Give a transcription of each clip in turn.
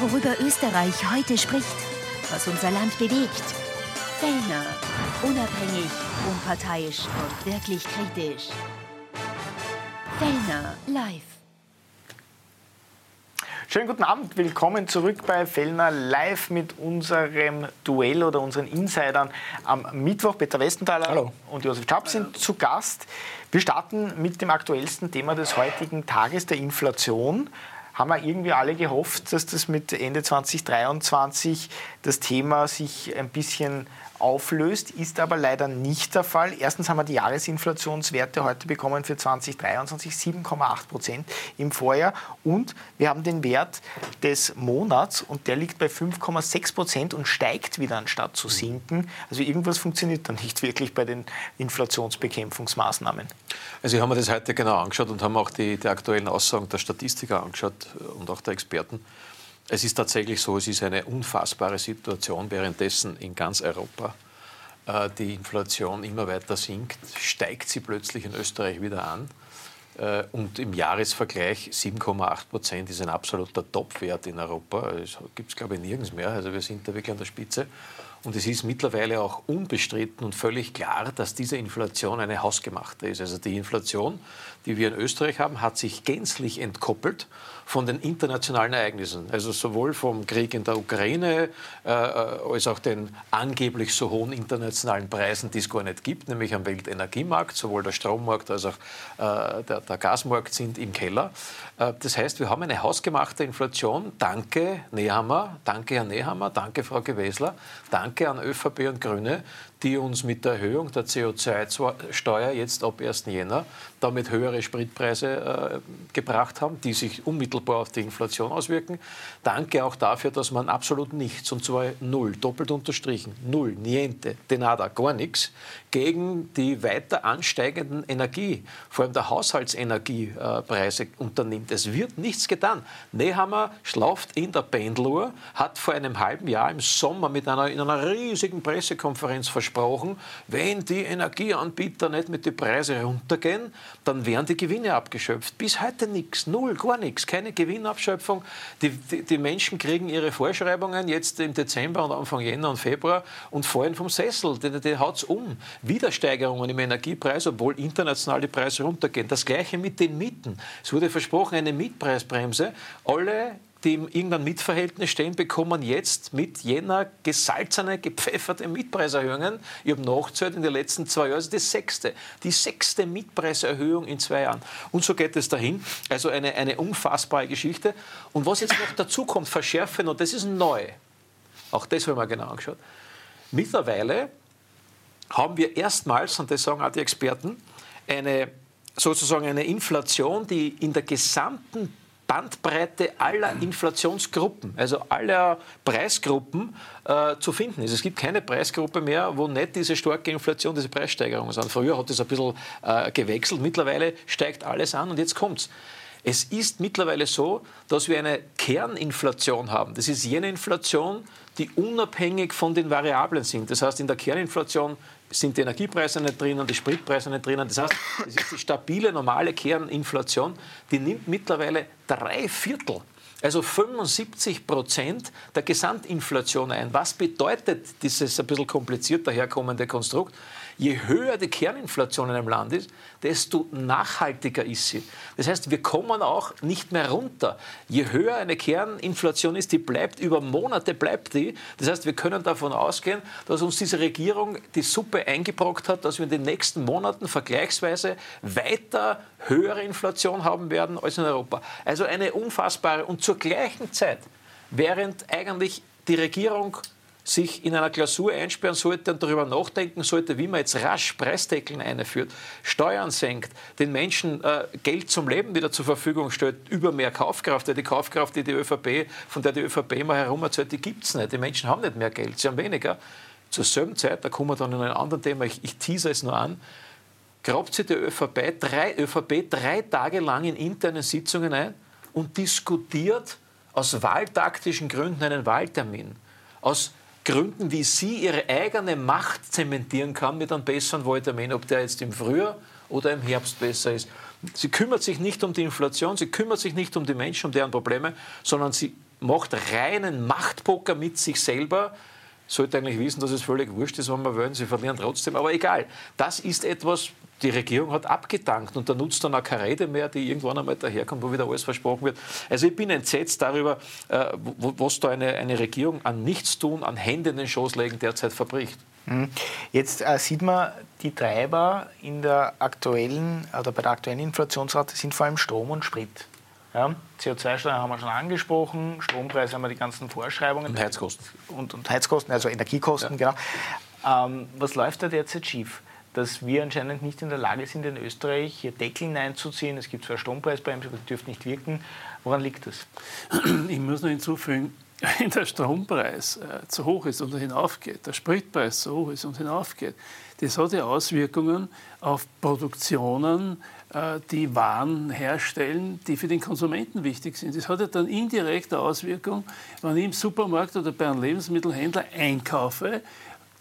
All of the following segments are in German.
Worüber Österreich heute spricht, was unser Land bewegt. Fellner. Unabhängig, unparteiisch und wirklich kritisch. Fellner live. Schönen guten Abend, willkommen zurück bei Fellner live mit unserem Duell oder unseren Insidern am Mittwoch. Peter Westenthaler Hallo. und Josef Schapp sind zu Gast. Wir starten mit dem aktuellsten Thema des heutigen Tages, der Inflation. Haben wir irgendwie alle gehofft, dass das mit Ende 2023 das Thema sich ein bisschen auflöst, ist aber leider nicht der Fall. Erstens haben wir die Jahresinflationswerte heute bekommen für 2023, 7,8 Prozent im Vorjahr. Und wir haben den Wert des Monats und der liegt bei 5,6 Prozent und steigt wieder anstatt zu sinken. Also irgendwas funktioniert dann nicht wirklich bei den Inflationsbekämpfungsmaßnahmen. Also ich habe mir das heute genau angeschaut und haben auch die, die aktuellen Aussagen der Statistiker angeschaut und auch der Experten. Es ist tatsächlich so, es ist eine unfassbare Situation währenddessen in ganz Europa. Äh, die Inflation immer weiter sinkt, steigt sie plötzlich in Österreich wieder an. Äh, und im Jahresvergleich 7,8 Prozent ist ein absoluter Topwert in Europa. Das gibt es, glaube ich, nirgends mehr. Also wir sind da wirklich an der Spitze. Und es ist mittlerweile auch unbestritten und völlig klar, dass diese Inflation eine hausgemachte ist. Also die Inflation, die wir in Österreich haben, hat sich gänzlich entkoppelt von den internationalen Ereignissen. Also sowohl vom Krieg in der Ukraine äh, als auch den angeblich so hohen internationalen Preisen, die es gar nicht gibt, nämlich am Weltenergiemarkt. Sowohl der Strommarkt als auch äh, der, der, Gasmarkt sind im Keller. Äh, das heißt, wir haben eine hausgemachte Inflation. Danke, Nehammer. Danke, Herr Nehammer. Danke, Frau Gewesler. Danke an ÖVP und Grüne, die uns mit der Erhöhung der CO2-Steuer jetzt ab 1. Jänner damit höhere Spritpreise äh, gebracht haben, die sich unmittelbar auf die Inflation auswirken. Danke auch dafür, dass man absolut nichts, und zwar null, doppelt unterstrichen, null, niente, de nada, gar nichts, gegen die weiter ansteigenden Energie, vor allem der Haushaltsenergiepreise unternimmt. Es wird nichts getan. Nehammer schlaft in der Pendeluhr, hat vor einem halben Jahr im Sommer mit einer, in einer riesigen Pressekonferenz versprochen, wenn die Energieanbieter nicht mit den Preisen runtergehen, dann werden die Gewinne abgeschöpft. Bis heute nichts, null, gar nichts, keine Gewinnabschöpfung. Die, die, die, Menschen kriegen ihre Vorschreibungen jetzt im Dezember und Anfang Jänner und Februar und fallen vom Sessel. Die, die haut es um. Widersteigerungen im Energiepreis, obwohl international die Preise runtergehen. Das Gleiche mit den Mieten. Es wurde versprochen, eine Mietpreisbremse. Alle die im irgendeinem Mietverhältnis stehen, bekommen jetzt mit jener gesalzene, gepfefferte Mietpreiserhöhungen, ich habe nachgezählt in den letzten zwei Jahren, also die sechste, die sechste Mietpreiserhöhung in zwei Jahren. Und so geht es dahin. Also eine, eine unfassbare Geschichte. Und was jetzt noch dazu kommt, verschärfen, und das ist neu, auch das haben wir genau angeschaut, mittlerweile haben wir erstmals, und das sagen auch die Experten, eine sozusagen eine Inflation, die in der gesamten Bandbreite aller Inflationsgruppen, also aller Preisgruppen äh, zu finden ist. Es gibt keine Preisgruppe mehr, wo nicht diese starke Inflation, diese Preissteigerungen sind. Früher hat das ein bisschen äh, gewechselt, mittlerweile steigt alles an und jetzt kommt's. Es ist mittlerweile so, dass wir eine Kerninflation haben. Das ist jene Inflation, die unabhängig von den Variablen sind. Das heißt, in der Kerninflation sind die Energiepreise nicht drinnen, die Spritpreise nicht drinnen. Das heißt, es ist die stabile, normale Kerninflation, die nimmt mittlerweile drei Viertel also 75 Prozent der Gesamtinflation ein. Was bedeutet dieses ein bisschen kompliziert daherkommende Konstrukt? Je höher die Kerninflation in einem Land ist, desto nachhaltiger ist sie. Das heißt, wir kommen auch nicht mehr runter. Je höher eine Kerninflation ist, die bleibt über Monate bleibt die. Das heißt, wir können davon ausgehen, dass uns diese Regierung die Suppe eingebrockt hat, dass wir in den nächsten Monaten vergleichsweise weiter höhere Inflation haben werden als in Europa. Also eine unfassbare und zur gleichen Zeit, während eigentlich die Regierung sich in einer Klausur einsperren sollte und darüber nachdenken sollte, wie man jetzt rasch Preisdeckeln einführt, Steuern senkt, den Menschen äh, Geld zum Leben wieder zur Verfügung stellt, über mehr Kaufkraft. Weil die Kaufkraft, die die ÖVP, von der die ÖVP immer herum erzählt, die gibt es nicht. Die Menschen haben nicht mehr Geld, sie haben weniger. Zur selben Zeit, da kommen wir dann in ein anderes Thema, ich, ich tease es nur an, grabt sich die ÖVP drei, ÖVP drei Tage lang in internen Sitzungen ein und diskutiert aus wahltaktischen Gründen einen Wahltermin. Aus Gründen, wie sie ihre eigene Macht zementieren kann mit einem besseren Wahltermin, ob der jetzt im Frühjahr oder im Herbst besser ist. Sie kümmert sich nicht um die Inflation, sie kümmert sich nicht um die Menschen, um deren Probleme, sondern sie macht reinen Machtpoker mit sich selber, sollte eigentlich wissen, dass es völlig wurscht ist, wenn wir wollen, sie verlieren trotzdem, aber egal. Das ist etwas, die Regierung hat abgedankt und da nutzt dann auch keine Rede mehr, die irgendwann einmal daherkommt, wo wieder alles versprochen wird. Also ich bin entsetzt darüber, äh, was da eine, eine Regierung an Nichtstun, an Hände in den Schoß legen derzeit verbricht. Mhm. Jetzt äh, sieht man, die Treiber in der aktuellen oder bei der aktuellen Inflationsrate sind vor allem Strom und Sprit. Ja, CO2-Steuer haben wir schon angesprochen, Strompreise haben wir die ganzen Vorschreibungen. Und Heizkosten. Und, und Heizkosten, also Energiekosten, ja. genau. Ähm, was läuft da derzeit schief? Dass wir anscheinend nicht in der Lage sind, in Österreich hier Deckel hineinzuziehen. Es gibt zwar Strompreisbremse, aber die dürfte nicht wirken. Woran liegt das? Ich muss noch hinzufügen, wenn der Strompreis äh, zu hoch ist und hinaufgeht, der Spritpreis zu hoch ist und hinaufgeht, das hat ja Auswirkungen auf Produktionen, äh, die Waren herstellen, die für den Konsumenten wichtig sind. Das hat ja dann indirekte Auswirkungen, wenn ich im Supermarkt oder bei einem Lebensmittelhändler einkaufe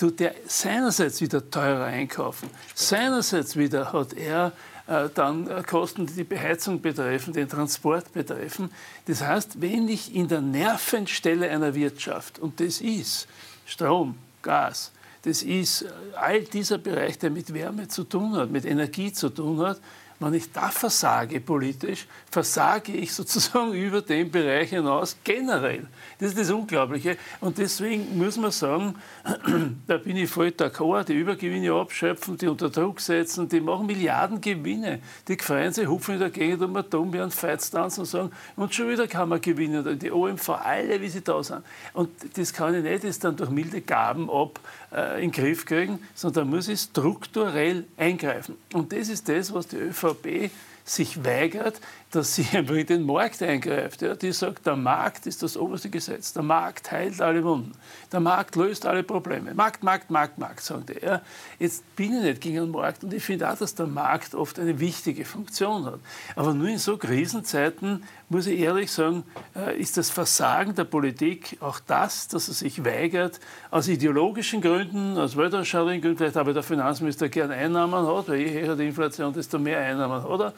tut er seinerseits wieder teurer einkaufen. Seinerseits wieder hat er äh, dann äh, Kosten, die die Beheizung betreffen, den Transport betreffen. Das heißt, wenn ich in der Nervenstelle einer Wirtschaft, und das ist Strom, Gas, das ist äh, all dieser Bereich, der mit Wärme zu tun hat, mit Energie zu tun hat, wenn ich da versage politisch, versage ich sozusagen über den Bereich hinaus generell. Das ist das Unglaubliche. Und deswegen muss man sagen, da bin ich voll d'accord, die Übergewinne abschöpfen, die unter Druck setzen, die machen Milliardengewinne. Die freuen sich, hupfen in der Gegend um Atom, und Feitstanz und sagen, und schon wieder kann man gewinnen. Die OMV, alle, wie sie da sind. Und das kann ich nicht jetzt dann durch milde Gaben ab äh, in den Griff kriegen, sondern da muss ich strukturell eingreifen. Und das ist das, was die ÖVP sich weigert, dass sie einfach in den Markt eingreift. Ja, die sagt, der Markt ist das oberste Gesetz. Der Markt heilt alle Wunden. Der Markt löst alle Probleme. Markt, Markt, Markt, Markt, sagt er. Ja, jetzt bin ich nicht gegen den Markt und ich finde auch, dass der Markt oft eine wichtige Funktion hat. Aber nur in so Krisenzeiten, muss ich ehrlich sagen, äh, ist das Versagen der Politik auch das, dass er sich weigert, aus ideologischen Gründen, aus weltanschaulichen Gründen, vielleicht aber der Finanzminister gern Einnahmen hat, weil je höher die Inflation, desto mehr Einnahmen hat er.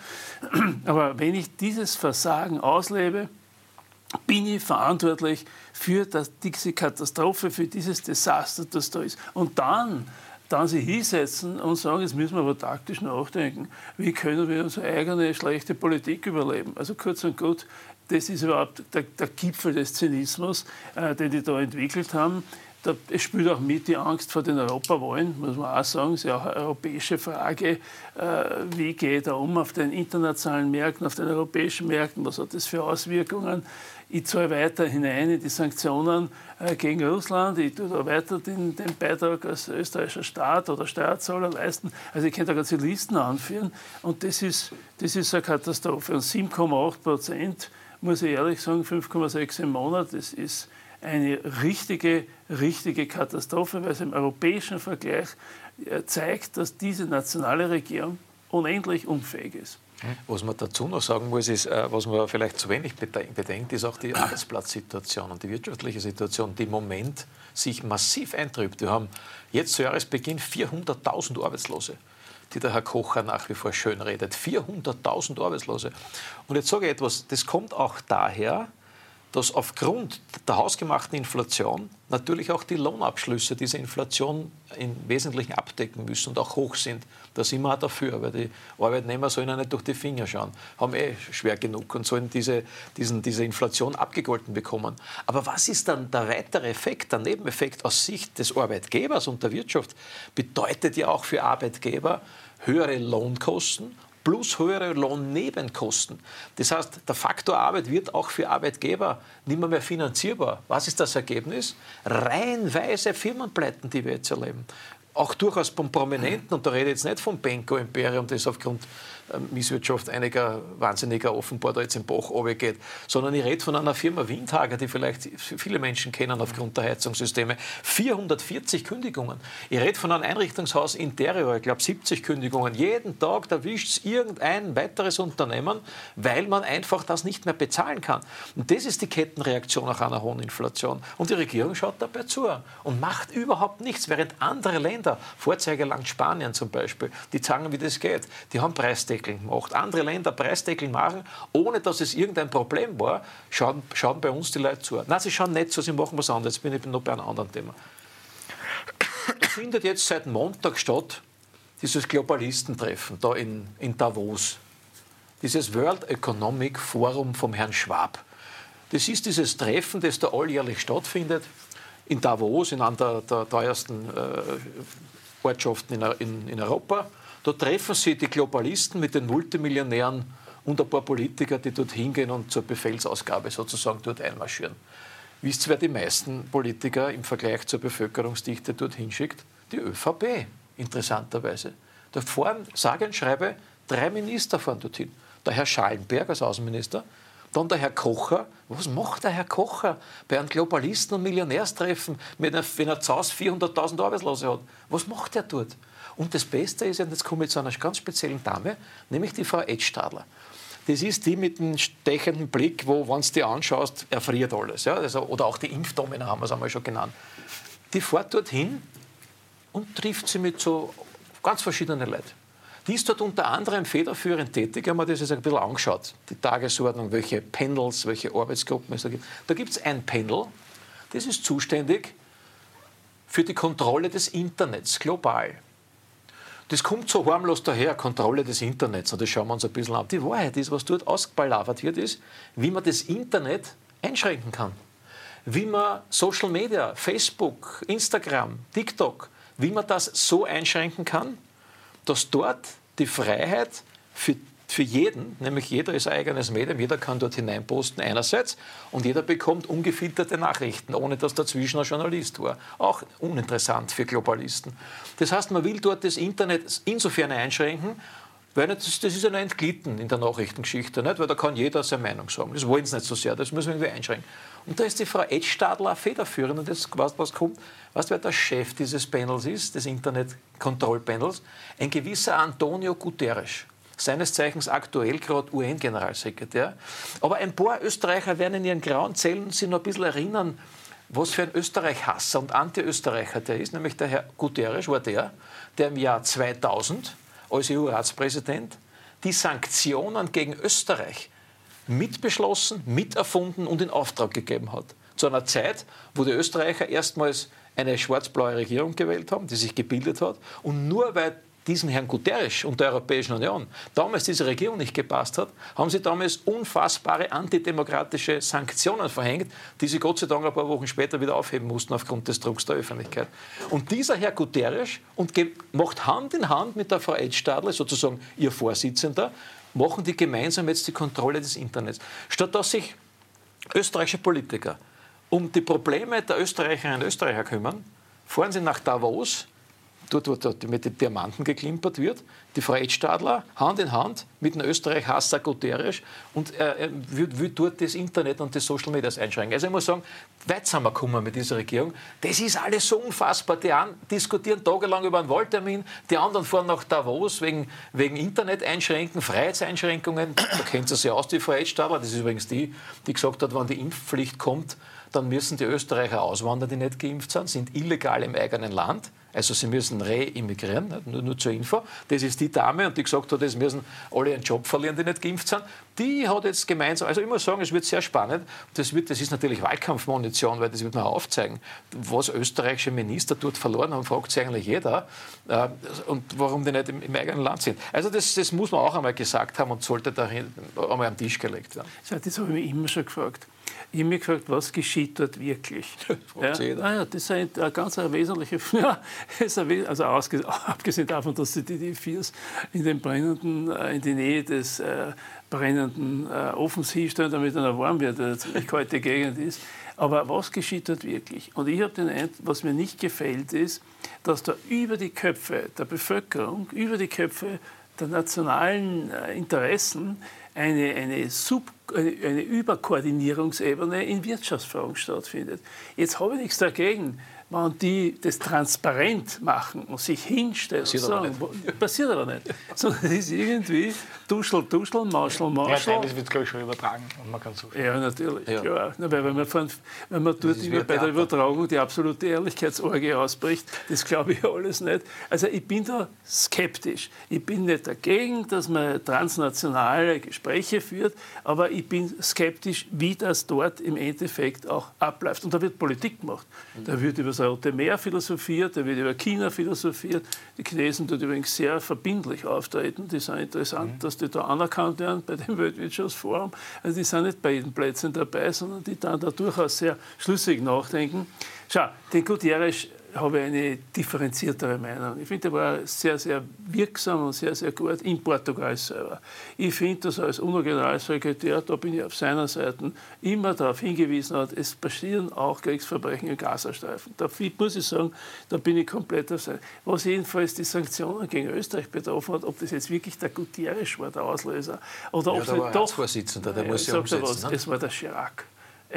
Aber wenn ich dieses Versagen auslebe, bin ich verantwortlich für das, diese Katastrophe, für dieses Desaster, das da ist. Und dann, dann sich hinsetzen und sagen, jetzt müssen wir aber taktisch nachdenken, wie können wir unsere eigene schlechte Politik überleben. Also kurz und gut, das ist überhaupt der, der Gipfel des Zynismus, äh, den die da entwickelt haben. Da, es spielt auch mit die Angst vor den Europawahlen, muss man auch sagen. Es ist ja auch eine europäische Frage. Äh, wie geht er um auf den internationalen Märkten, auf den europäischen Märkten? Was hat das für Auswirkungen? Ich zahle weiter hinein in die Sanktionen äh, gegen Russland. Ich tue da weiter den, den Beitrag als österreichischer Staat oder Steuerzahler leisten. Also ich könnte da ganze Listen anführen. Und das ist, das ist eine Katastrophe. Und 7,8 Prozent, muss ich ehrlich sagen, 5,6 im Monat, das ist eine richtige, richtige Katastrophe, weil es im europäischen Vergleich äh, zeigt, dass diese nationale Regierung unendlich unfähig ist. Was man dazu noch sagen muss, ist, äh, was man vielleicht zu wenig bedenkt, ist auch die Arbeitsplatzsituation und die wirtschaftliche Situation, die im Moment sich massiv eintrübt. Wir haben jetzt zu Jahresbeginn 400.000 Arbeitslose die der Herr Kocher nach wie vor schön redet. 400.000 Arbeitslose. Und jetzt sage ich etwas, das kommt auch daher, dass aufgrund der hausgemachten Inflation natürlich auch die Lohnabschlüsse diese Inflation im Wesentlichen abdecken müssen und auch hoch sind. Da sind wir auch dafür, weil die Arbeitnehmer sollen ja nicht durch die Finger schauen, haben eh schwer genug und sollen diese, diesen, diese Inflation abgegolten bekommen. Aber was ist dann der weitere Effekt, der Nebeneffekt aus Sicht des Arbeitgebers und der Wirtschaft? Bedeutet ja auch für Arbeitgeber höhere Lohnkosten plus höhere Lohnnebenkosten. Das heißt, der Faktor Arbeit wird auch für Arbeitgeber nicht mehr, mehr finanzierbar. Was ist das Ergebnis? Reihenweise Firmenpleiten, die wir jetzt erleben. Auch durchaus von Prominenten, und da rede ich jetzt nicht vom Benko Imperium, das aufgrund Misswirtschaft einiger Wahnsinniger offenbar da jetzt im Bach geht, sondern ich rede von einer Firma Windhager, die vielleicht viele Menschen kennen aufgrund der Heizungssysteme. 440 Kündigungen. Ich rede von einem Einrichtungshaus Interior, ich glaube 70 Kündigungen. Jeden Tag erwischt es irgendein weiteres Unternehmen, weil man einfach das nicht mehr bezahlen kann. Und das ist die Kettenreaktion nach einer hohen Inflation. Und die Regierung schaut dabei zu und macht überhaupt nichts, während andere Länder, Vorzeigeland Spanien zum Beispiel, die zeigen, wie das geht, die haben Preisdeckel Preisdeckeln macht, andere Länder Preisdeckeln machen, ohne dass es irgendein Problem war, schauen, schauen bei uns die Leute zu. Nein, sie schauen nicht zu, sie machen was anderes. Jetzt bin ich noch bei einem anderen Thema. Es findet jetzt seit Montag statt, dieses Globalistentreffen da in, in Davos. Dieses World Economic Forum vom Herrn Schwab. Das ist dieses Treffen, das da alljährlich stattfindet, in Davos, in einer der, der teuersten äh, Ortschaften in, in, in Europa. Da treffen sich die Globalisten mit den Multimillionären und ein paar Politiker, die dort hingehen und zur Befehlsausgabe sozusagen dort einmarschieren. Wisst ihr, wer die meisten Politiker im Vergleich zur Bevölkerungsdichte dort hinschickt? Die ÖVP, interessanterweise. Da fahren, sage und schreibe, drei Minister fahren dorthin. Der Herr Schallenberg als Außenminister, dann der Herr Kocher. Was macht der Herr Kocher bei einem Globalisten- und Millionärstreffen, wenn er zu Hause 400.000 Arbeitslose hat? Was macht er dort? Und das Beste ist, und jetzt komme ich zu einer ganz speziellen Dame, nämlich die Frau Edstadler. Das ist die mit dem stechenden Blick, wo, wenn du die anschaust, erfriert alles. Ja? Also, oder auch die Impfdomina haben wir es einmal schon genannt. Die fährt dorthin und trifft sie mit so ganz verschiedenen Leuten. Die ist dort unter anderem federführend tätig, haben wir das jetzt ein bisschen angeschaut. Die Tagesordnung, welche Panels, welche Arbeitsgruppen es da gibt. Da gibt es ein Panel, das ist zuständig für die Kontrolle des Internets global. Das kommt so harmlos daher, Kontrolle des Internets. Und das schauen wir uns ein bisschen an. Die Wahrheit ist, was dort ausgeballavert wird, ist, wie man das Internet einschränken kann. Wie man Social Media, Facebook, Instagram, TikTok, wie man das so einschränken kann, dass dort die Freiheit für für jeden, nämlich jeder ist ein eigenes Medium, jeder kann dort hineinposten einerseits und jeder bekommt ungefilterte Nachrichten, ohne dass dazwischen ein Journalist war. Auch uninteressant für Globalisten. Das heißt, man will dort das Internet insofern einschränken, weil das, das ist ja noch entglitten in der Nachrichtengeschichte, nicht? weil da kann jeder seine Meinung sagen. Das wollen sie nicht so sehr, das müssen wir irgendwie einschränken. Und da ist die Frau Edstadler federführend und das, was, was kommt, weißt du, wer der Chef dieses Panels ist, des Internet-Kontrollpanels? Ein gewisser Antonio Guterres seines Zeichens aktuell gerade UN-Generalsekretär. Aber ein paar Österreicher werden in ihren grauen Zellen sich noch ein bisschen erinnern, was für ein Österreich-Hasser und Anti-Österreicher der ist. Nämlich der Herr Guterres war der, der im Jahr 2000 als EU-Ratspräsident die Sanktionen gegen Österreich mitbeschlossen, miterfunden und in Auftrag gegeben hat. Zu einer Zeit, wo die Österreicher erstmals eine schwarz-blaue Regierung gewählt haben, die sich gebildet hat. Und nur weil diesen Herrn Guterres und der Europäischen Union damals diese Regierung nicht gepasst hat, haben sie damals unfassbare antidemokratische Sanktionen verhängt, die sie Gott sei Dank ein paar Wochen später wieder aufheben mussten aufgrund des Drucks der Öffentlichkeit. Und dieser Herr Guterres und macht Hand in Hand mit der Frau Edstadler, sozusagen ihr Vorsitzender, machen die gemeinsam jetzt die Kontrolle des Internets. Statt dass sich österreichische Politiker um die Probleme der Österreicherinnen und Österreicher kümmern, fahren sie nach Davos dort, wo dort mit den Diamanten geklimpert wird, die Frau Edstadler Hand in Hand mit dem Österreich-Hasser Guterres und äh, will, will, dort das Internet und die Social Media einschränken. Also ich muss sagen, weit sind wir gekommen mit dieser Regierung. Das ist alles so unfassbar. Die einen diskutieren tagelang über einen Wahltermin, die anderen fahren nach Davos wegen, wegen Internet-Einschränken, Freiheitseinschränkungen. Da kennt sie sich aus, die Frau Edstadler. Das ist übrigens die, die gesagt hat, wenn die Impfpflicht kommt, dann müssen die Österreicher auswandern, die nicht geimpft sind, sind illegal im eigenen Land. Also sie müssen re-immigrieren, nur, nur zur Info. Das ist die Dame, und die gesagt hat, es müssen alle ihren Job verlieren, die nicht geimpft sind. Die hat jetzt gemeinsam, also ich muss sagen, es wird sehr spannend. Das, wird, das ist natürlich Wahlkampfmunition, weil das wird man aufzeigen. Was österreichische Minister dort verloren haben, fragt sich eigentlich jeder. Äh, und warum die nicht im, im, eigenen Land sind. Also das, das, muss man auch einmal gesagt haben und sollte da einmal am Tisch gelegt werden. Das habe ich mich immer schon gefragt. Ich habe mich gefragt, was geschieht dort wirklich? ja, naja, das ist eine, eine ganz eine wesentliche ja, also abgesehen davon, dass die DD4s in den brennenden, äh, in die Nähe des äh, brennenden äh, Ofens hinstellen, damit er warm wird, eine ziemlich kalte Gegend ist. Aber was geschieht dort wirklich? Und ich habe den Eindruck, was mir nicht gefällt, ist, dass da über die Köpfe der Bevölkerung, über die Köpfe der nationalen äh, Interessen eine, eine, Sub, eine, Überkoordinierungsebene in Wirtschaftsfragen stattfindet. Jetzt habe ich nichts dagegen, wenn die das transparent machen und sich hinstellen passiert und sagen, aber wo, passiert aber nicht, sondern es ist irgendwie Duschel, Duschel, Mauschel, Ja, Mauschel. das wird, glaube ich, schon übertragen und man kann so Ja, natürlich. Ja. Na, weil wenn man, von, wenn man dort bei der Theater. Übertragung die absolute Ehrlichkeitsorgie ausbricht, das glaube ich alles nicht. Also ich bin da skeptisch. Ich bin nicht dagegen, dass man transnationale Gespräche führt, aber ich bin skeptisch, wie das dort im Endeffekt auch abläuft. Und da wird Politik gemacht. Da wird über das Rote Meer philosophiert, da wird über China philosophiert. Die Chinesen dort übrigens sehr verbindlich auftreten. Die sind interessant, dass die da anerkannt werden bei dem Weltwirtschaftsforum. Also die sind nicht bei jedem Plätzchen dabei, sondern die dann da durchaus sehr schlüssig nachdenken. Schau, den Gutierrez habe ich eine differenziertere Meinung. Ich finde, der war sehr, sehr wirksam und sehr, sehr gut in Portugal selber. Ich finde, dass er als UNO-Generalsekretär, da bin ich auf seiner Seite, immer darauf hingewiesen hat, es passieren auch Kriegsverbrechen im Gazastreifen. Da muss ich sagen, da bin ich komplett auf seiner Was jedenfalls die Sanktionen gegen Österreich betroffen hat, ob das jetzt wirklich der Gutierrez war, der Auslöser, oder Ja, ob es nicht doch... Der Ja, muss ja umsetzen. was, ne? Es war der Chirac.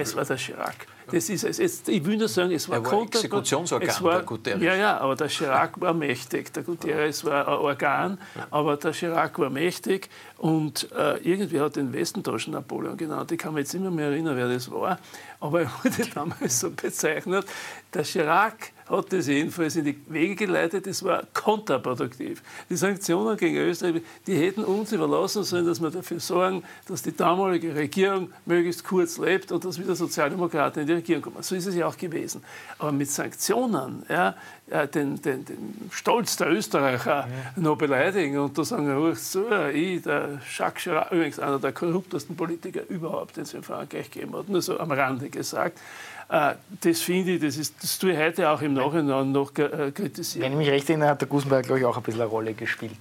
Es war der Chirac. Das ist es. Jetzt, ich will nur sagen, es war, Er war konter- Exekutionsorgan, es war, der Guterres. Ja, ja, aber der Chirac war mächtig. Der Gutierrez war ein Organ, aber der Chirac war mächtig. Und äh, irgendwie hat den Westentaschen Napoleon genannt. Ich kann mich jetzt immer mehr erinnern, wer das war. Aber er wurde damals so bezeichnet. Der Chirac hat das jedenfalls in die Wege geleitet. Das war kontraproduktiv. Die Sanktionen gegen Österreich, die hätten uns überlassen sollen, dass wir dafür sorgen, dass die damalige Regierung möglichst kurz lebt und dass wieder Sozialdemokraten in die Regierung kommen. So ist es ja auch gewesen. Aber mit Sanktionen, ja, äh, den, den, den Stolz der Österreicher noch beleidigen und da sagen, hör zu, ich, der Jacques Chirac, übrigens einer der korruptesten Politiker überhaupt, den es in Frankreich gegeben hat, nur so am Rande gesagt. Äh, Das finde ich, das, ist, das tue ich heute auch im Nachhinein noch äh, kritisieren. Wenn ich mich recht erinnere, hat der Gusenberg, glaube ich, auch ein bisschen eine Rolle gespielt.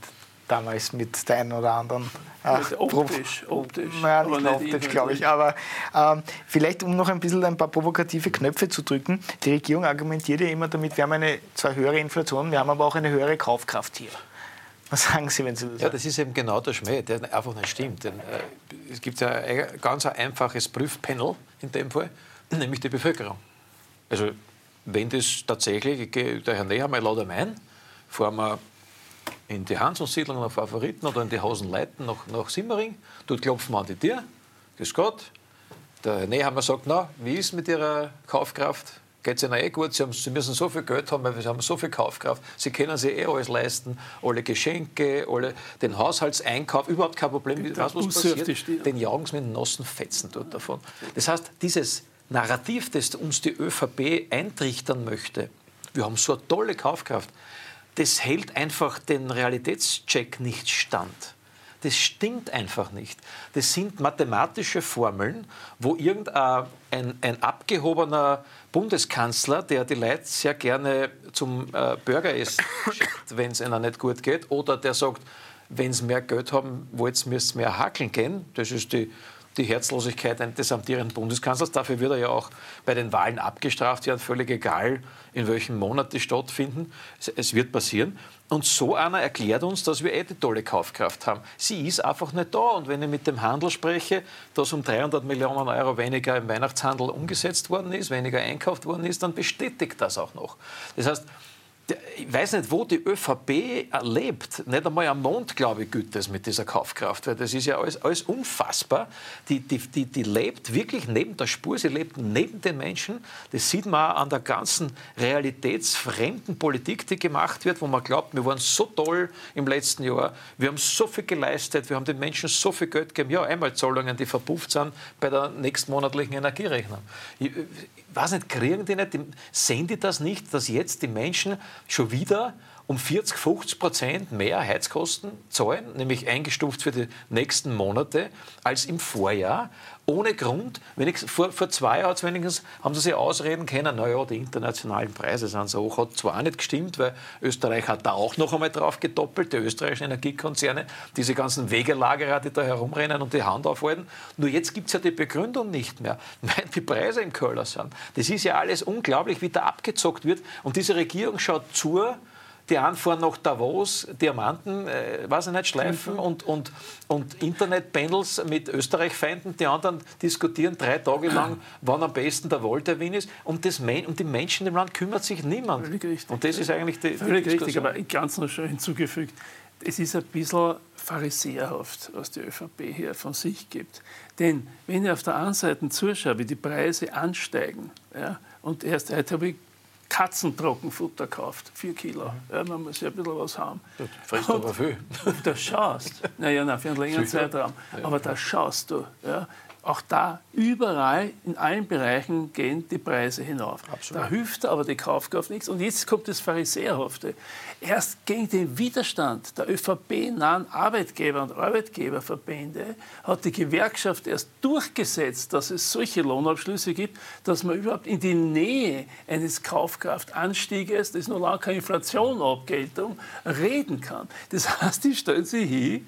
Damals mit der einen oder anderen. äh, Mit optisch, optisch, Naja, aber nicht nicht optisch, glaube ich. Aber ähm, vielleicht, um noch ein bisschen ein paar provokative Knöpfe zu drücken. Die Regierung argumentiert ja immer damit, wir haben eine zwar höhere Inflation, wir haben aber auch eine höhere Kaufkraft hier. Was sagen Sie, wenn Sie das Ja, das ist eben genau der Schmäh, der einfach nicht stimmt. Denn, äh, es gibt ja ein ganz ein einfaches Prüfpanel in dem Fall, nämlich die Bevölkerung. Also, wenn das tatsächlich, der Herr Nehammer laut ein, fahren wir in die Hansensiedlung nach Favoriten oder in die Hausenleiten nach, nach Simmering, dort klopfen wir an die Tür, grüß Gott. Der Herr Nehammer sagt, na, wie ist mit Ihrer Kaufkraft? Geht es Ihnen eh gut? Sie, haben, Sie müssen so viel Geld haben, weil Sie haben so viel Kaufkraft. Sie können sich eh alles leisten. Alle Geschenke, alle, den Haushaltseinkauf, überhaupt kein Problem. Du, was die passiert? Den jagen sie mit den nassen Fetzen dort davon. Das heißt, dieses Narrativ, das uns die ÖVP eintrichtern möchte, wir haben so eine tolle Kaufkraft, das hält einfach den Realitätscheck nicht stand. Das stimmt einfach nicht. Das sind mathematische Formeln, wo irgendein ein, ein abgehobener Bundeskanzler, der die Leute sehr gerne zum äh, Burgeressen schickt, wenn es ihnen nicht gut geht, oder der sagt, wenn sie mehr Geld haben wollt, ihr mehr hakeln gehen. Das ist die, die Herzlosigkeit des amtierenden Bundeskanzlers. Dafür wird er ja auch bei den Wahlen abgestraft werden, völlig egal, in welchem Monat die stattfinden. Es, wird passieren. Und so einer erklärt uns, dass wir eh die tolle Kaufkraft haben. Sie ist einfach nicht da. Und wenn ich mit dem Handel spreche, dass um 300 Millionen Euro weniger im Weihnachtshandel umgesetzt worden ist, weniger einkauft worden ist, dann bestätigt das auch noch. Das heißt, ich weiß nicht, wo die ÖVP lebt. Nicht einmal am Mond, glaube ich, gilt das mit dieser Kaufkraft. Weil das ist ja alles, alles unfassbar. Die, die, die, die lebt wirklich neben der Spur, sie lebt neben den Menschen. Das sieht man auch an der ganzen realitätsfremden Politik, die gemacht wird, wo man glaubt, wir waren so toll im letzten Jahr, wir haben so viel geleistet, wir haben den Menschen so viel Geld gegeben. Ja, Einmalzahlungen, die verpufft sind bei der nächstmonatlichen Energierechnung. Ich, ich weiß nicht, kriegen die nicht, sehen die das nicht, dass jetzt die Menschen schon wieder um 40, 50 Prozent mehr Heizkosten zahlen, nämlich eingestuft für die nächsten Monate, als im Vorjahr. Ohne Grund. Wenigstens, vor, vor zwei Jahren wenigstens haben sie sich ausreden können, naja, die internationalen Preise sind so hoch. Hat zwar nicht gestimmt, weil Österreich hat da auch noch einmal drauf gedoppelt, die österreichischen Energiekonzerne, diese ganzen Wegelagerer, die da herumrennen und die Hand aufhalten. Nur jetzt gibt es ja die Begründung nicht mehr, weil die Preise im Keller sind. Das ist ja alles unglaublich, wie da abgezockt wird. Und diese Regierung schaut zu, die einen fahren nach Davos, Diamanten, äh, weiß ich nicht, schleifen mhm. und, und, und Internet-Panels mit Österreich-Feinden. Die anderen diskutieren drei Tage lang, wann am besten der Wahltermin ist. Um, das, um die Menschen im Land kümmert sich niemand. Völlig richtig. Und das ist eigentlich die Völlig die richtig, aber ganz noch schon hinzugefügt, es ist ein bisschen pharisäerhaft, was die ÖVP hier von sich gibt. Denn wenn ich auf der einen Seite zuschaue, wie die Preise ansteigen, ja, und erst heute habe ich Katzentrockenfutter gekauft, vier Kilo. Mhm. Ja, man muss ja ein bisschen was haben. Das frisst aber viel. Und da schaust, naja, nein, für einen längeren Zeitraum, aber da schaust du, ja, auch da, überall, in allen Bereichen gehen die Preise hinauf. Absolut. Da hilft aber die Kaufkraft nichts. Und jetzt kommt das Pharisäerhafte. Erst gegen den Widerstand der ÖVP-nahen Arbeitgeber und Arbeitgeberverbände hat die Gewerkschaft erst durchgesetzt, dass es solche Lohnabschlüsse gibt, dass man überhaupt in die Nähe eines Kaufkraftanstieges, das ist noch lange keine Inflationabgeltung, reden kann. Das heißt, die stellen sich hin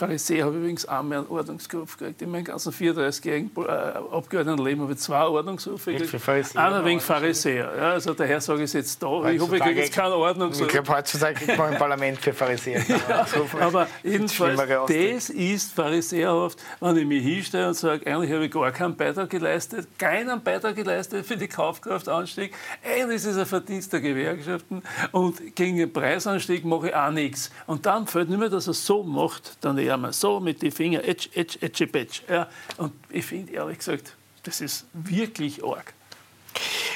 Pharisäer habe ich übrigens einmal einen Ordnungsruf gekriegt. In meinem ganzen 34-jährigen äh, Abgeordnetenleben habe ich zwei Ordnungsrufe gekriegt. Einer wegen Pharisäer. Ja, also daher sage ich es jetzt da. Heutzutage ich hoffe, ich kriege jetzt keinen Ordnungsruf. Ich glaube, heutzutage kriegt man im Parlament für Pharisäer. ja, aber jedenfalls, das ist pharisäerhaft, wenn ich mich hinstelle und sage, eigentlich habe ich gar keinen Beitrag geleistet, keinen Beitrag geleistet für die Kaufkraftanstieg. Eigentlich ist es ein Verdienst der Gewerkschaften und gegen den Preisanstieg mache ich auch nichts. Und dann fällt nicht mehr, dass er es so macht, dann eher mal so mit den Fingern, etsch, etsch, etsch, etsch. Ja, und ich finde ehrlich gesagt, das ist wirklich arg.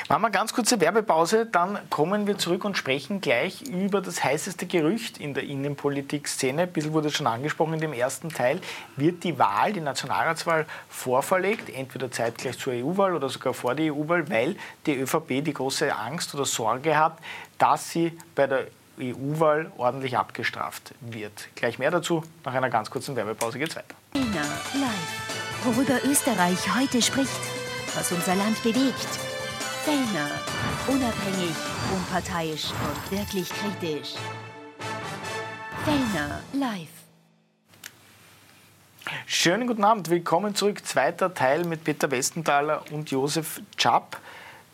Machen wir ganz kurze Werbepause, dann kommen wir zurück und sprechen gleich über das heißeste Gerücht in der Innenpolitik-Szene. Ein bisschen wurde schon angesprochen in dem ersten Teil. Wird die Wahl, die Nationalratswahl, vorverlegt, entweder zeitgleich zur EU-Wahl oder sogar vor der EU-Wahl, weil die ÖVP die große Angst oder Sorge hat, dass sie bei der EU-Wahl ordentlich abgestraft wird. Gleich mehr dazu, nach einer ganz kurzen Werbepause geht es weiter. Live. Worüber Österreich heute spricht, was unser Land bewegt. Fellner. Unabhängig, unparteiisch und wirklich kritisch. Fellner live. Schönen guten Abend, willkommen zurück. Zweiter Teil mit Peter Westenthaler und Josef Chapp.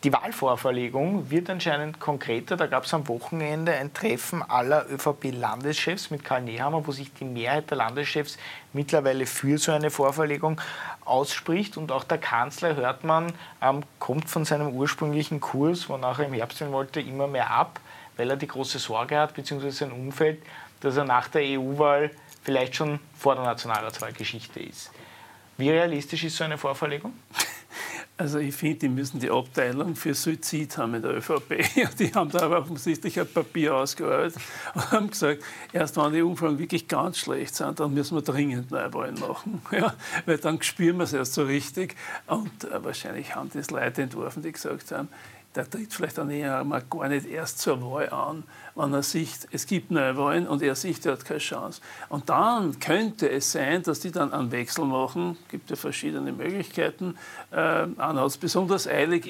Die Wahlvorverlegung wird anscheinend konkreter. Da gab es am Wochenende ein Treffen aller ÖVP-Landeschefs mit Karl Nehammer, wo sich die Mehrheit der Landeschefs mittlerweile für so eine Vorverlegung ausspricht. Und auch der Kanzler, hört man, ähm, kommt von seinem ursprünglichen Kurs, wonach er im Herbst sein wollte, immer mehr ab, weil er die große Sorge hat, beziehungsweise sein Umfeld, dass er nach der EU-Wahl vielleicht schon vor der Nationalratswahl Geschichte ist. Wie realistisch ist so eine Vorverlegung? Also ich finde, die müssen die Abteilung für Suizid haben in der ÖVP. Die haben da aber offensichtlich ein Papier ausgearbeitet und haben gesagt, erst wenn die Umfragen wirklich ganz schlecht sind, dann müssen wir dringend Neuwahlen machen. Ja, weil dann spüren wir es erst so richtig. Und äh, wahrscheinlich haben das Leute entworfen, die gesagt haben, der tritt vielleicht dann eher mal gar nicht erst zur Wahl an, wenn er sieht, es gibt Neuwahlen und er sieht, er hat keine Chance. Und dann könnte es sein, dass die dann einen Wechsel machen. Es gibt ja verschiedene Möglichkeiten. Äh, einer hat es besonders eilig,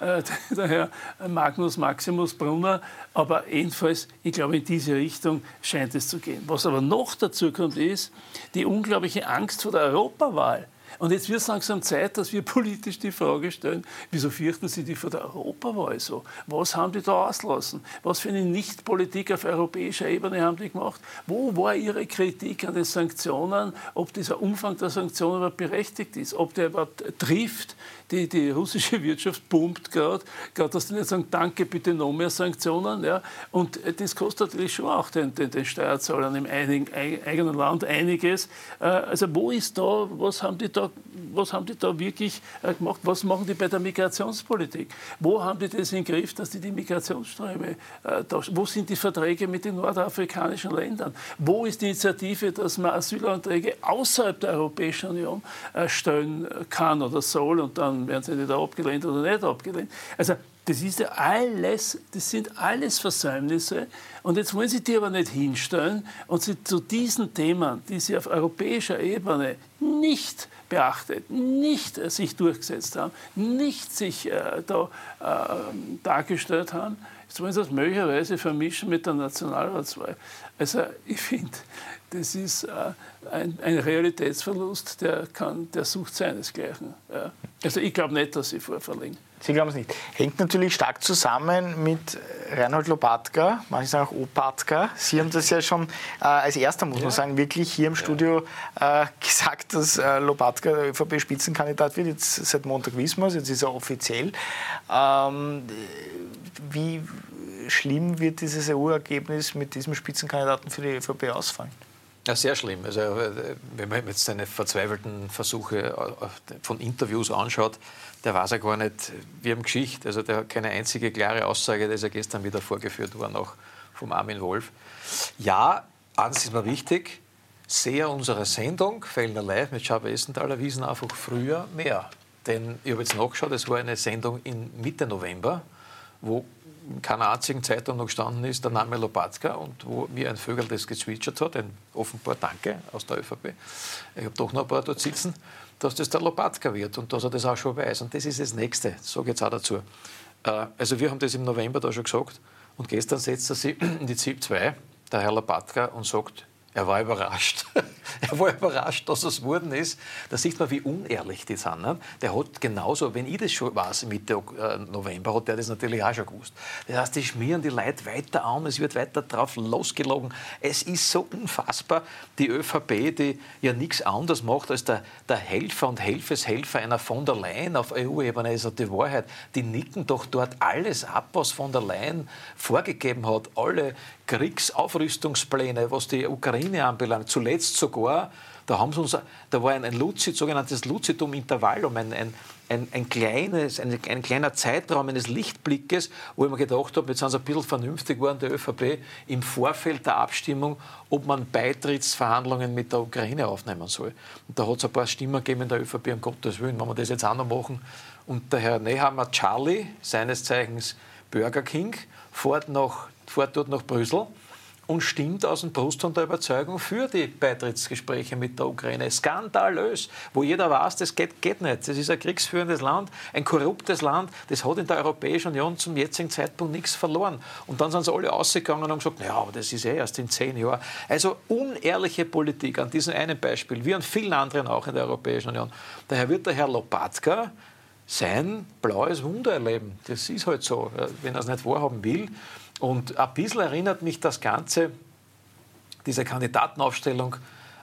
äh, der Herr Magnus Maximus Brunner. Aber jedenfalls, ich glaube, in diese Richtung scheint es zu gehen. Was aber noch dazu kommt, ist die unglaubliche Angst vor der Europawahl. Und jetzt wird es langsam Zeit, dass wir politisch die Frage stellen, wieso fürchten Sie die vor der Europawahl so? Was haben die da auslassen? Was für eine Nichtpolitik auf europäischer Ebene haben die gemacht? Wo war Ihre Kritik an den Sanktionen? Ob dieser Umfang der Sanktionen überhaupt berechtigt ist? Ob der überhaupt trifft? Die, die russische Wirtschaft pumpt gerade, gerade dass die nicht sagen, danke, bitte noch mehr Sanktionen. Ja? Und das kostet natürlich schon auch den, den, den Steuerzahlern im einigen, eigenen Land einiges. Äh, also wo ist da, was haben die da was haben die da wirklich äh, gemacht? Was machen die bei der Migrationspolitik? Wo haben die das im Griff, dass die die Migrationsströme, äh, da, wo sind die Verträge mit den nordafrikanischen Ländern? Wo ist die Initiative, dass man Asylanträge außerhalb der Europäischen Union äh, stellen kann oder soll und dann werden sie entweder abgelehnt oder nicht abgelehnt? Also das ist ja alles, das sind alles Versäumnisse. Und jetzt wollen Sie die aber nicht hinstellen und Sie zu diesen Themen, die Sie auf europäischer Ebene nicht beachtet, nicht äh, sich durchgesetzt haben, nicht sich äh, da äh, dargestellt haben, jetzt wollen sie das möglicherweise vermischen mit der Nationalratswahl. Also ich finde, das ist äh, ein, ein, Realitätsverlust, der, kann, der sucht seinesgleichen. Ja. Also ich glaube nicht, dass sie vorverlegen. Sie glauben es nicht. Hängt natürlich stark zusammen mit Reinhold Lopatka, manche sagen auch Opatka. Sie haben das ja schon äh, als erster, muss ja. man sagen, wirklich hier im Studio äh, gesagt, dass äh, Lopatka ÖVP-Spitzenkandidat wird. Jetzt seit Montag wissen wir es, jetzt ist er offiziell. Ähm, wie schlimm wird dieses EU-Ergebnis mit diesem Spitzenkandidaten für die ÖVP ausfallen? Ja, sehr schlimm. Also, äh, wenn man jetzt seine verzweifelten Versuche äh, von Interviews anschaut, der weiß ja gar nicht, wie im Geschichte. Also, der hat keine einzige klare Aussage, der ist ja gestern wieder vorgeführt worden, auch vom Armin Wolf. Ja, eins ist mir wichtig, sehr unsere Sendung, Fellner Live mit Schabe Essenthaler, wiesen einfach früher mehr. Denn ich habe jetzt nachgeschaut, es war eine Sendung in Mitte November, wo in keiner einzigen Zeitung noch gestanden ist, der Name Lopatka und wo mir ein Vögel das gezwitschert hat, ein offenbar Danke aus der ÖVP. Ich habe doch noch ein paar dort sitzen, dass das der Lopatka wird und dass er das auch schon weiß. Und das ist das Nächste, sage jetzt auch dazu. Äh, also wir haben das im November da schon gesagt und gestern setzt er sich in die ZIP 2, der Herr Lopatka, und sagt, er war überrascht. er war überrascht, dass es geworden ist. Da sieht man, wie unehrlich die sind. Ne? Der hat genauso, wenn ich das schon weiß, Mitte äh, November, hat der das natürlich auch schon gewusst. Das heißt, die schmieren die Leute weiter an, es wird weiter drauf losgelogen. Es ist so unfassbar. Die ÖVP, die ja nichts anderes macht als der, der Helfer und Helfeshelfer einer von der Leyen auf EU-Ebene, ist die Wahrheit. Die nicken doch dort alles ab, was von der Leyen vorgegeben hat. Alle Kriegsaufrüstungspläne, was die Ukraine anbelangt. Zuletzt sogar, da, haben sie uns, da war ein, ein Luzid, sogenanntes Lucidum-Intervall, um ein, ein, ein, ein, kleines, ein, ein, kleiner Zeitraum eines Lichtblickes, wo ich mir gedacht habe, jetzt sind sie ein bisschen vernünftig geworden, der ÖVP, im Vorfeld der Abstimmung, ob man Beitrittsverhandlungen mit der Ukraine aufnehmen soll. Und da hat es ein paar Stimmen gegeben in der ÖVP, um Gottes Willen, wenn wir das jetzt auch noch machen. Und der Herr Nehammer Charlie, seines Zeichens Burger King, fährt nach fährt dort nach Brüssel und stimmt aus dem Brust und der Überzeugung für die Beitrittsgespräche mit der Ukraine. Skandalös, wo jeder weiß, das geht, geht nicht. Das ist ein kriegsführendes Land, ein korruptes Land, das hat in der Europäischen Union zum jetzigen Zeitpunkt nichts verloren. Und dann sind sie alle ausgegangen und haben gesagt, naja, aber das ist eh erst in zehn Jahren. Also unehrliche Politik an diesem einen Beispiel, wie an vielen anderen auch in der Europäischen Union. Daher wird der Herr Lopatka sein blaues Wunder erleben. Das ist halt so, wenn er es nicht wahrhaben will. Und ein bisschen erinnert mich das Ganze, diese Kandidatenaufstellung,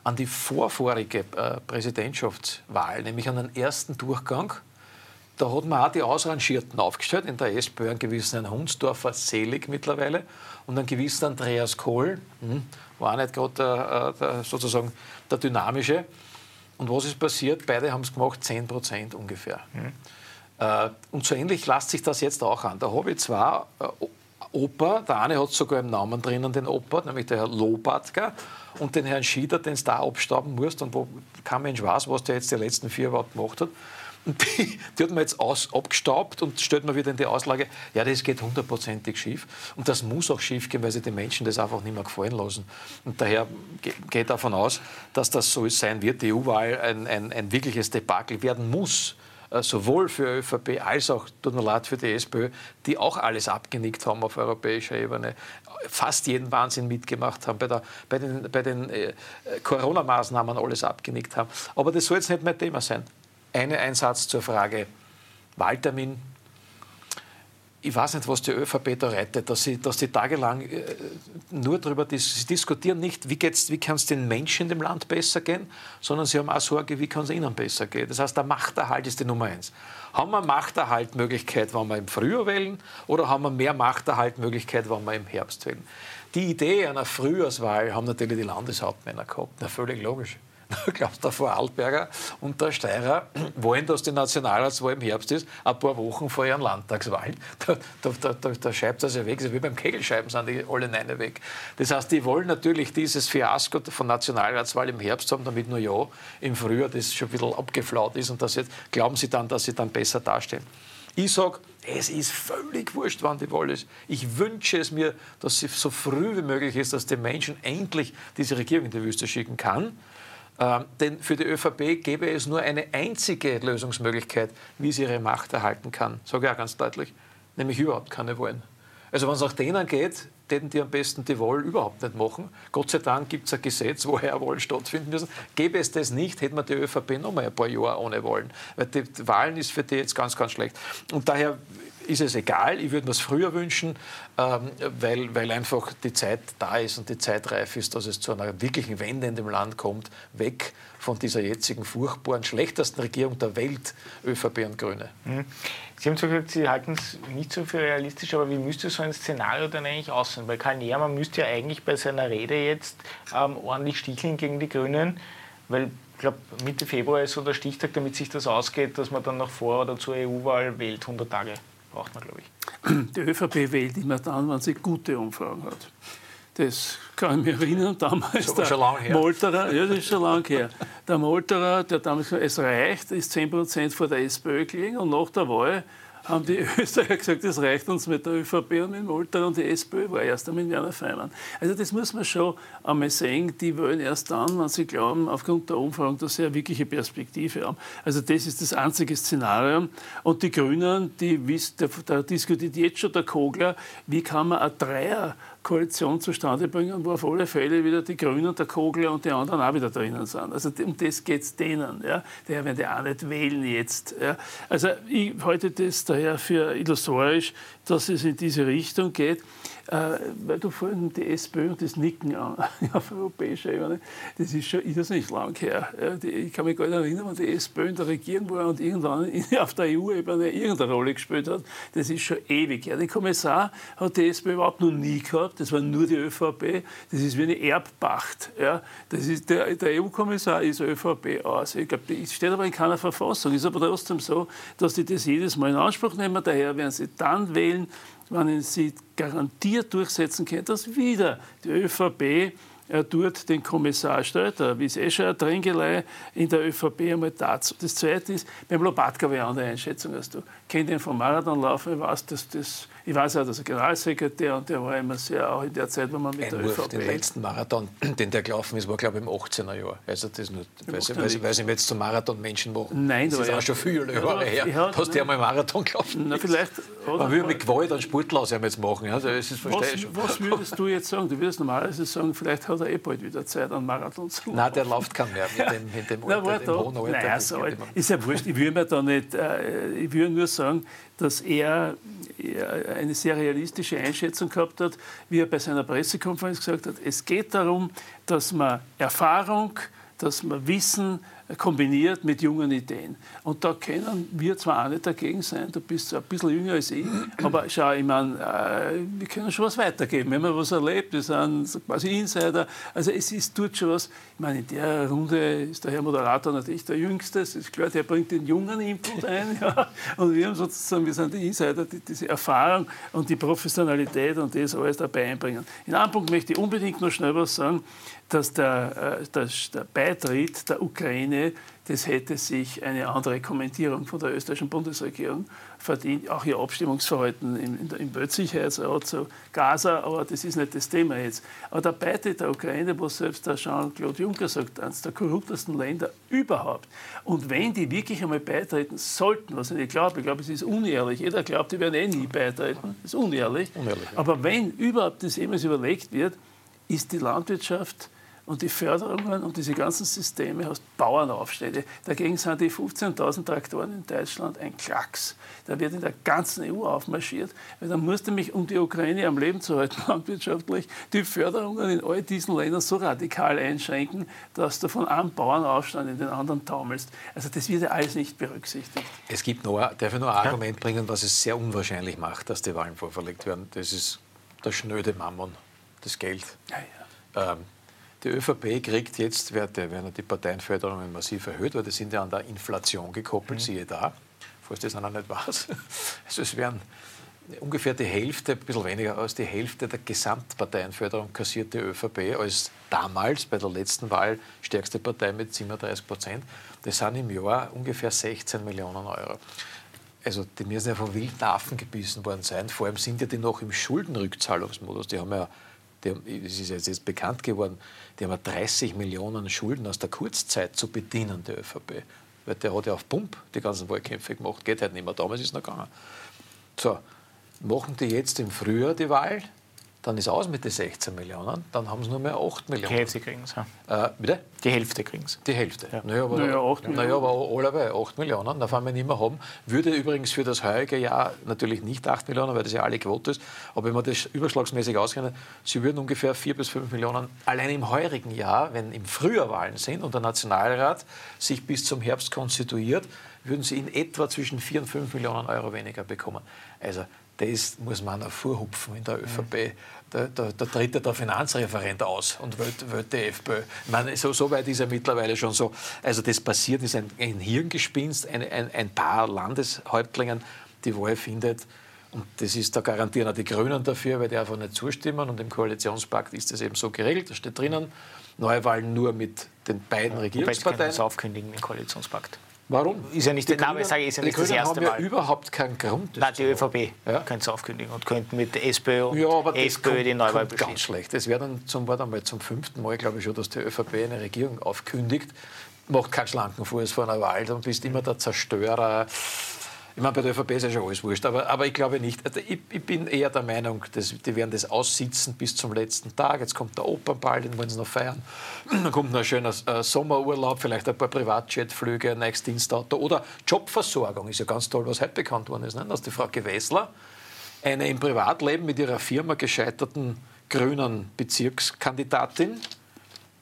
an die vorvorige äh, Präsidentschaftswahl, nämlich an den ersten Durchgang. Da hat man auch die Ausrangierten aufgestellt, in der SPÖ einen gewissen Hunsdorfer Selig mittlerweile und einen gewissen Andreas Kohl, hm, war nicht gerade äh, sozusagen der Dynamische. Und was ist passiert? Beide haben es gemacht, 10 Prozent ungefähr. Mhm. Und so ähnlich lässt sich das jetzt auch an. Da habe ich zwar äh, Opa, der eine hat sogar im Namen drinnen den Opa, nämlich der Herr Lobatka, und den Herrn Schieder, den du da abstauben musst und wo kein Mensch weiß, was der jetzt die letzten vier überhaupt gemacht hat. Die, die hat man jetzt aus, abgestaubt und stellt man wieder in die Auslage, ja, das geht hundertprozentig schief. Und das muss auch schief gehen, weil sich die Menschen das einfach nicht mehr gefallen lassen. Und daher geht davon aus, dass das so sein wird, die EU-Wahl ein, ein, ein wirkliches Debakel werden muss. Äh, sowohl für ÖVP als auch, tut mir leid, für die SPÖ, die auch alles abgenickt haben auf europäischer Ebene, fast jeden Wahnsinn mitgemacht haben, bei, der, bei den, bei den äh, Corona-Maßnahmen alles abgenickt haben. Aber das soll jetzt nicht mein Thema sein. Eine Einsatz zur Frage Wahltermin ich weiß nicht, was die ÖVP da rettet, dass sie, dass sie tagelang äh, nur darüber dis sie diskutieren, nicht, wie, wie kann es den Menschen in dem Land besser gehen, sondern sie haben auch Sorge, wie kann es ihnen besser gehen. Das heißt, der Machterhalt ist die Nummer eins. Haben wir Machterhaltmöglichkeit, wenn wir im Frühjahr wählen, oder haben wir mehr Machterhaltmöglichkeit, wenn wir im Herbst wählen? Die Idee einer Frühjahrswahl haben natürlich die Landeshauptmänner gehabt. Na, völlig logisch. Ich glaube, der Vorarlberger und der Steirer wollen, dass die Nationalratswahl im Herbst ist, ein paar Wochen vor ihren Landtagswahlen. Da, da, da, da schreibt das ja weg. Wie beim Kegelscheiben sind die alle nein weg. Das heißt, die wollen natürlich dieses Fiasko von Nationalratswahl im Herbst haben, damit nur ja im Frühjahr das schon ein bisschen abgeflaut ist und das jetzt glauben sie dann, dass sie dann besser dastehen. Ich sage, es ist völlig wurscht, wann die Wahl ist. Ich wünsche es mir, dass sie so früh wie möglich ist, dass die Menschen endlich diese Regierung in die Wüste schicken kann. Ähm, denn für die ÖVP gäbe es nur eine einzige Lösungsmöglichkeit, wie sie ihre Macht erhalten kann. Sage ich auch ganz deutlich, nämlich überhaupt keine Wahlen. Also wenn es nach denen geht, täten die am besten die Wahl überhaupt nicht machen. Gott sei Dank gibt es ein Gesetz, woher Wahlen stattfinden müssen. Gäbe es das nicht, hätten wir die ÖVP noch mal ein paar Jahre ohne Wahlen. Weil die Wahlen ist für die jetzt ganz, ganz schlecht. Und daher ist es egal. Ich würde mir es früher wünschen, ähm, weil, weil einfach die Zeit da ist und die Zeit reif ist, dass es zu einer wirklichen Wende in dem Land kommt, weg von dieser jetzigen furchtbaren, schlechtesten Regierung der Welt, ÖVP und Grüne. Mhm. Sie haben gesagt, Sie halten es nicht so für realistisch, aber wie müsste so ein Szenario dann eigentlich aussehen? Weil Karl Nehammer müsste ja eigentlich bei seiner Rede jetzt ähm, ordentlich sticheln gegen die Grünen, weil ich glaube, Mitte Februar ist so der Stichtag, damit sich das ausgeht, dass man dann noch vor oder zur EU-Wahl wählt, 100 Tage braucht man, glaube ich. Die ÖVP wählt immer dann, wenn sie gute Umfragen hat. Das kann ich mich erinnern, damals so, der Molterer, ja, das ist schon lange her. Der Molterer, der damals gesagt es reicht, ist 10 Prozent vor der SPÖ gelegen und nach der Wahl haben die Österreicher gesagt, das reicht uns mit der ÖVP und mit Molter und die SPÖ war erst mit Werner Feimann. Also das muss man schon einmal sehen, die wollen erst dann, wenn sie glauben, aufgrund der Umfragen, dass sie eine wirkliche Perspektive haben. Also das ist das einzige Szenario. Und die Grünen, die wissen, da, da diskutiert jetzt schon der Kogler, wie kann man ein Dreier Koalition zustande bringen, wo auf alle Fälle wieder die Grünen, der Kogler und die anderen auch wieder drinnen sind. Also um das geht es denen. Ja. Daher werden die auch nicht wählen jetzt. Ja. Also ich halte das daher für illusorisch, dass es in diese Richtung geht. Äh, weil du vorhin die SPÖ und das Nicken an, auf europäischer Ebene, das ist schon das nicht lang her. ich kann mich gar nicht erinnern, wenn die SPÖ in der Regierung war und irgendwann auf der EU-Ebene irgendeine Rolle gespielt hat. Das ist schon ewig her. Den Kommissar hat die SPÖ überhaupt noch nie gehabt. Das war nur die ÖVP. Das ist wie eine Erbpacht. Ja. Das ist der, der EU-Kommissar ist ÖVP aus. Ich glaube, das steht aber in keiner Verfassung. Ist aber trotzdem so, dass die das jedes Mal in Anspruch nehmen. Daher werden sie dann wählen, wenn sie garantiert durchsetzen können, dass wieder die ÖVP er dort den Kommissar stellt. Da ist eh schon ein Drängelei in der ÖVP einmal dazu. Das Zweite ist, beim Lobatka wäre eine andere Einschätzung als du. Kennt ihn vom Marathonlaufen, ich weiß, dass das ich weiß auch, dass er Generalsekretär und der war immer sehr, auch in der Zeit, wo man mit Einwurf, der ÖVP... Den letzten Marathon, den der gelaufen ist, war, glaube ich, im 18er Jahr. Also das nur, weil, sie, weil, sie, weil sie jetzt zum Marathon-Menschen machen. Nein, das ist ja, auch schon viele Jahre her, ja, dass der einmal Marathon gelaufen na, vielleicht, Man will mit Gewalt einen Sportler aus jetzt machen. Also, das ist, was, was würdest du jetzt sagen? Du würdest normalerweise sagen, vielleicht hat er eh bald wieder Zeit, einen Marathon zu laufen. Nein, der läuft keinen mehr mit dem, mit dem, Alter, dem hohen Alter. Naja, so alt. Ist ja wurscht. Ich würde mir da nicht... Äh, ich würde nur sagen, dass er eine sehr realistische Einschätzung gehabt hat, wie er bei seiner Pressekonferenz gesagt hat, es geht darum, dass man Erfahrung, dass man Wissen kombiniert mit jungen Ideen. Und da können wir zwar auch nicht dagegen sein, du bist ein bisschen jünger als ich, aber schau, ich meine, äh, wir können schon was weitergeben. Wenn man was erlebt, wir sind quasi Insider. Also es ist, tut schon was. Ich meine, in der Runde ist der Herr Moderator natürlich der Jüngste. Es ist klar, der bringt den jungen Input ein. Ja. Und wir haben sozusagen, wir sind die Insider, die diese Erfahrung und die Professionalität und das alles dabei einbringen. In einem Punkt möchte ich unbedingt noch schnell was sagen dass der, äh, dass der Beitritt der Ukraine, das hätte sich eine andere Kommentierung von der österreichischen Bundesregierung verdient. Auch ihr Abstimmungsverhalten im, im Weltsicherheitsrat zu Gaza, aber das ist nicht das Thema jetzt. Aber der Beitritt der Ukraine, wo selbst der Jean-Claude Juncker sagt, eines der korruptesten Länder überhaupt. Und wenn die wirklich einmal beitreten sollten, was ich nicht glaube, ich glaube, es ist unehrlich. Jeder glaubt, die werden eh nie beitreten. Das ist unehrlich. unehrlich ja. Aber wenn überhaupt das jemals überlegt wird, ist die Landwirtschaft und die Förderungen und diese ganzen Systeme hast Bauernaufstände. Dagegen sind die 15.000 Traktoren in Deutschland ein Klacks. Da wird in der ganzen EU aufmarschiert, weil dann musst du mich, um die Ukraine am Leben zu halten, landwirtschaftlich, die Förderungen in all diesen Ländern so radikal einschränken, dass du von einem Bauernaufstand in den anderen taumelst. Also das wird ja alles nicht berücksichtigt. Es gibt noch, darf ich noch ein Argument bringen, was es sehr unwahrscheinlich macht, dass die Wahlen vorverlegt werden. Das ist der schnöde Mammon, das Geld. Ja, ja. Ähm, die ÖVP kriegt jetzt, werden die Parteienförderungen massiv erhöht, weil die sind ja an der Inflation gekoppelt, mhm. siehe da, falls das noch nicht weiß. Also es werden ungefähr die Hälfte, ein bisschen weniger als die Hälfte der Gesamtparteienförderung kassiert die ÖVP als damals bei der letzten Wahl stärkste Partei mit 37 Prozent. Das sind im Jahr ungefähr 16 Millionen Euro. Also die müssen ja von wilden Affen gebissen worden sein. Vor allem sind ja die noch im Schuldenrückzahlungsmodus. Die haben ja es ist jetzt bekannt geworden, die haben 30 Millionen Schulden aus der Kurzzeit zu bedienen, der ÖVP. Weil der hat ja auf Pump die ganzen Wahlkämpfe gemacht, geht halt nicht mehr. Damals ist es noch gegangen. So, machen die jetzt im Frühjahr die Wahl, dann ist aus mit den 16 Millionen, dann haben sie nur mehr 8 Millionen. Die Hälfte kriegen sie. Äh, bitte? Die Hälfte kriegen sie. Die Hälfte. Ja. Naja, aber, Naja, acht naja, aber alle bei 8 Millionen, da fahren wir nicht mehr haben. Würde übrigens für das heutige Jahr natürlich nicht 8 Millionen, weil das ja alle Quote ist, aber wenn man das überschlagsmäßig ausrechnet, sie würden ungefähr 4 bis 5 Millionen allein im heurigen Jahr, wenn im Frühjahr Wahlen sind und der Nationalrat sich bis zum Herbst konstituiert, würden sie in etwa zwischen 4 und 5 Millionen Euro weniger bekommen. Also das muss man auch vorhupfen in der ÖVP. Da, da, da tritt ja der Finanzreferent aus und wählt, wählt die FPÖ. Ich meine, so, so weit ist er mittlerweile schon so. Also das passiert, ist ein, ein Hirngespinst, ein, ein, ein paar Landeshäuptlingen die Wahl findet. Und das ist, da garantieren auch die Grünen dafür, weil die einfach nicht zustimmen. Und im Koalitionspakt ist das eben so geregelt, da steht drinnen, Neuwahlen nur mit den beiden Wobei sie können Regierungsparteien. das aufkündigen im Koalitionspakt. Warum? Ist ja nicht, Die aber Grünen, ich sage, ist ja nicht das erste haben ja Mal. überhaupt keinen Grund. Nein, die. ÖVP Ja. könnte es aufkündigen und könnte mit der SPÖ und Ja, aber SPÖ kommt, die Neuwahl kommt ganz schlecht. Es wäre dann zum, warte mal, zum fünften Mal, glaube ich schon, dass die ÖVP eine Regierung aufkündigt. Macht keinen schlanken Fuß vor einer Wahl, dann bist immer der Zerstörer. Ich meine, bei der ÖVP ist ja schon alles wurscht, aber, aber ich glaube nicht. Also ich, ich bin eher der Meinung, dass, die werden das aussitzen bis zum letzten Tag. Jetzt kommt der Opernball, den wollen sie noch feiern. Dann kommt noch ein schöner äh, Sommerurlaub, vielleicht ein paar Privatjetflüge, ein neues Dienstauto oder Jobversorgung. Ist ja ganz toll, was heute bekannt worden ist, ne? dass die Frau Gewessler eine im Privatleben mit ihrer Firma gescheiterten grünen Bezirkskandidatin,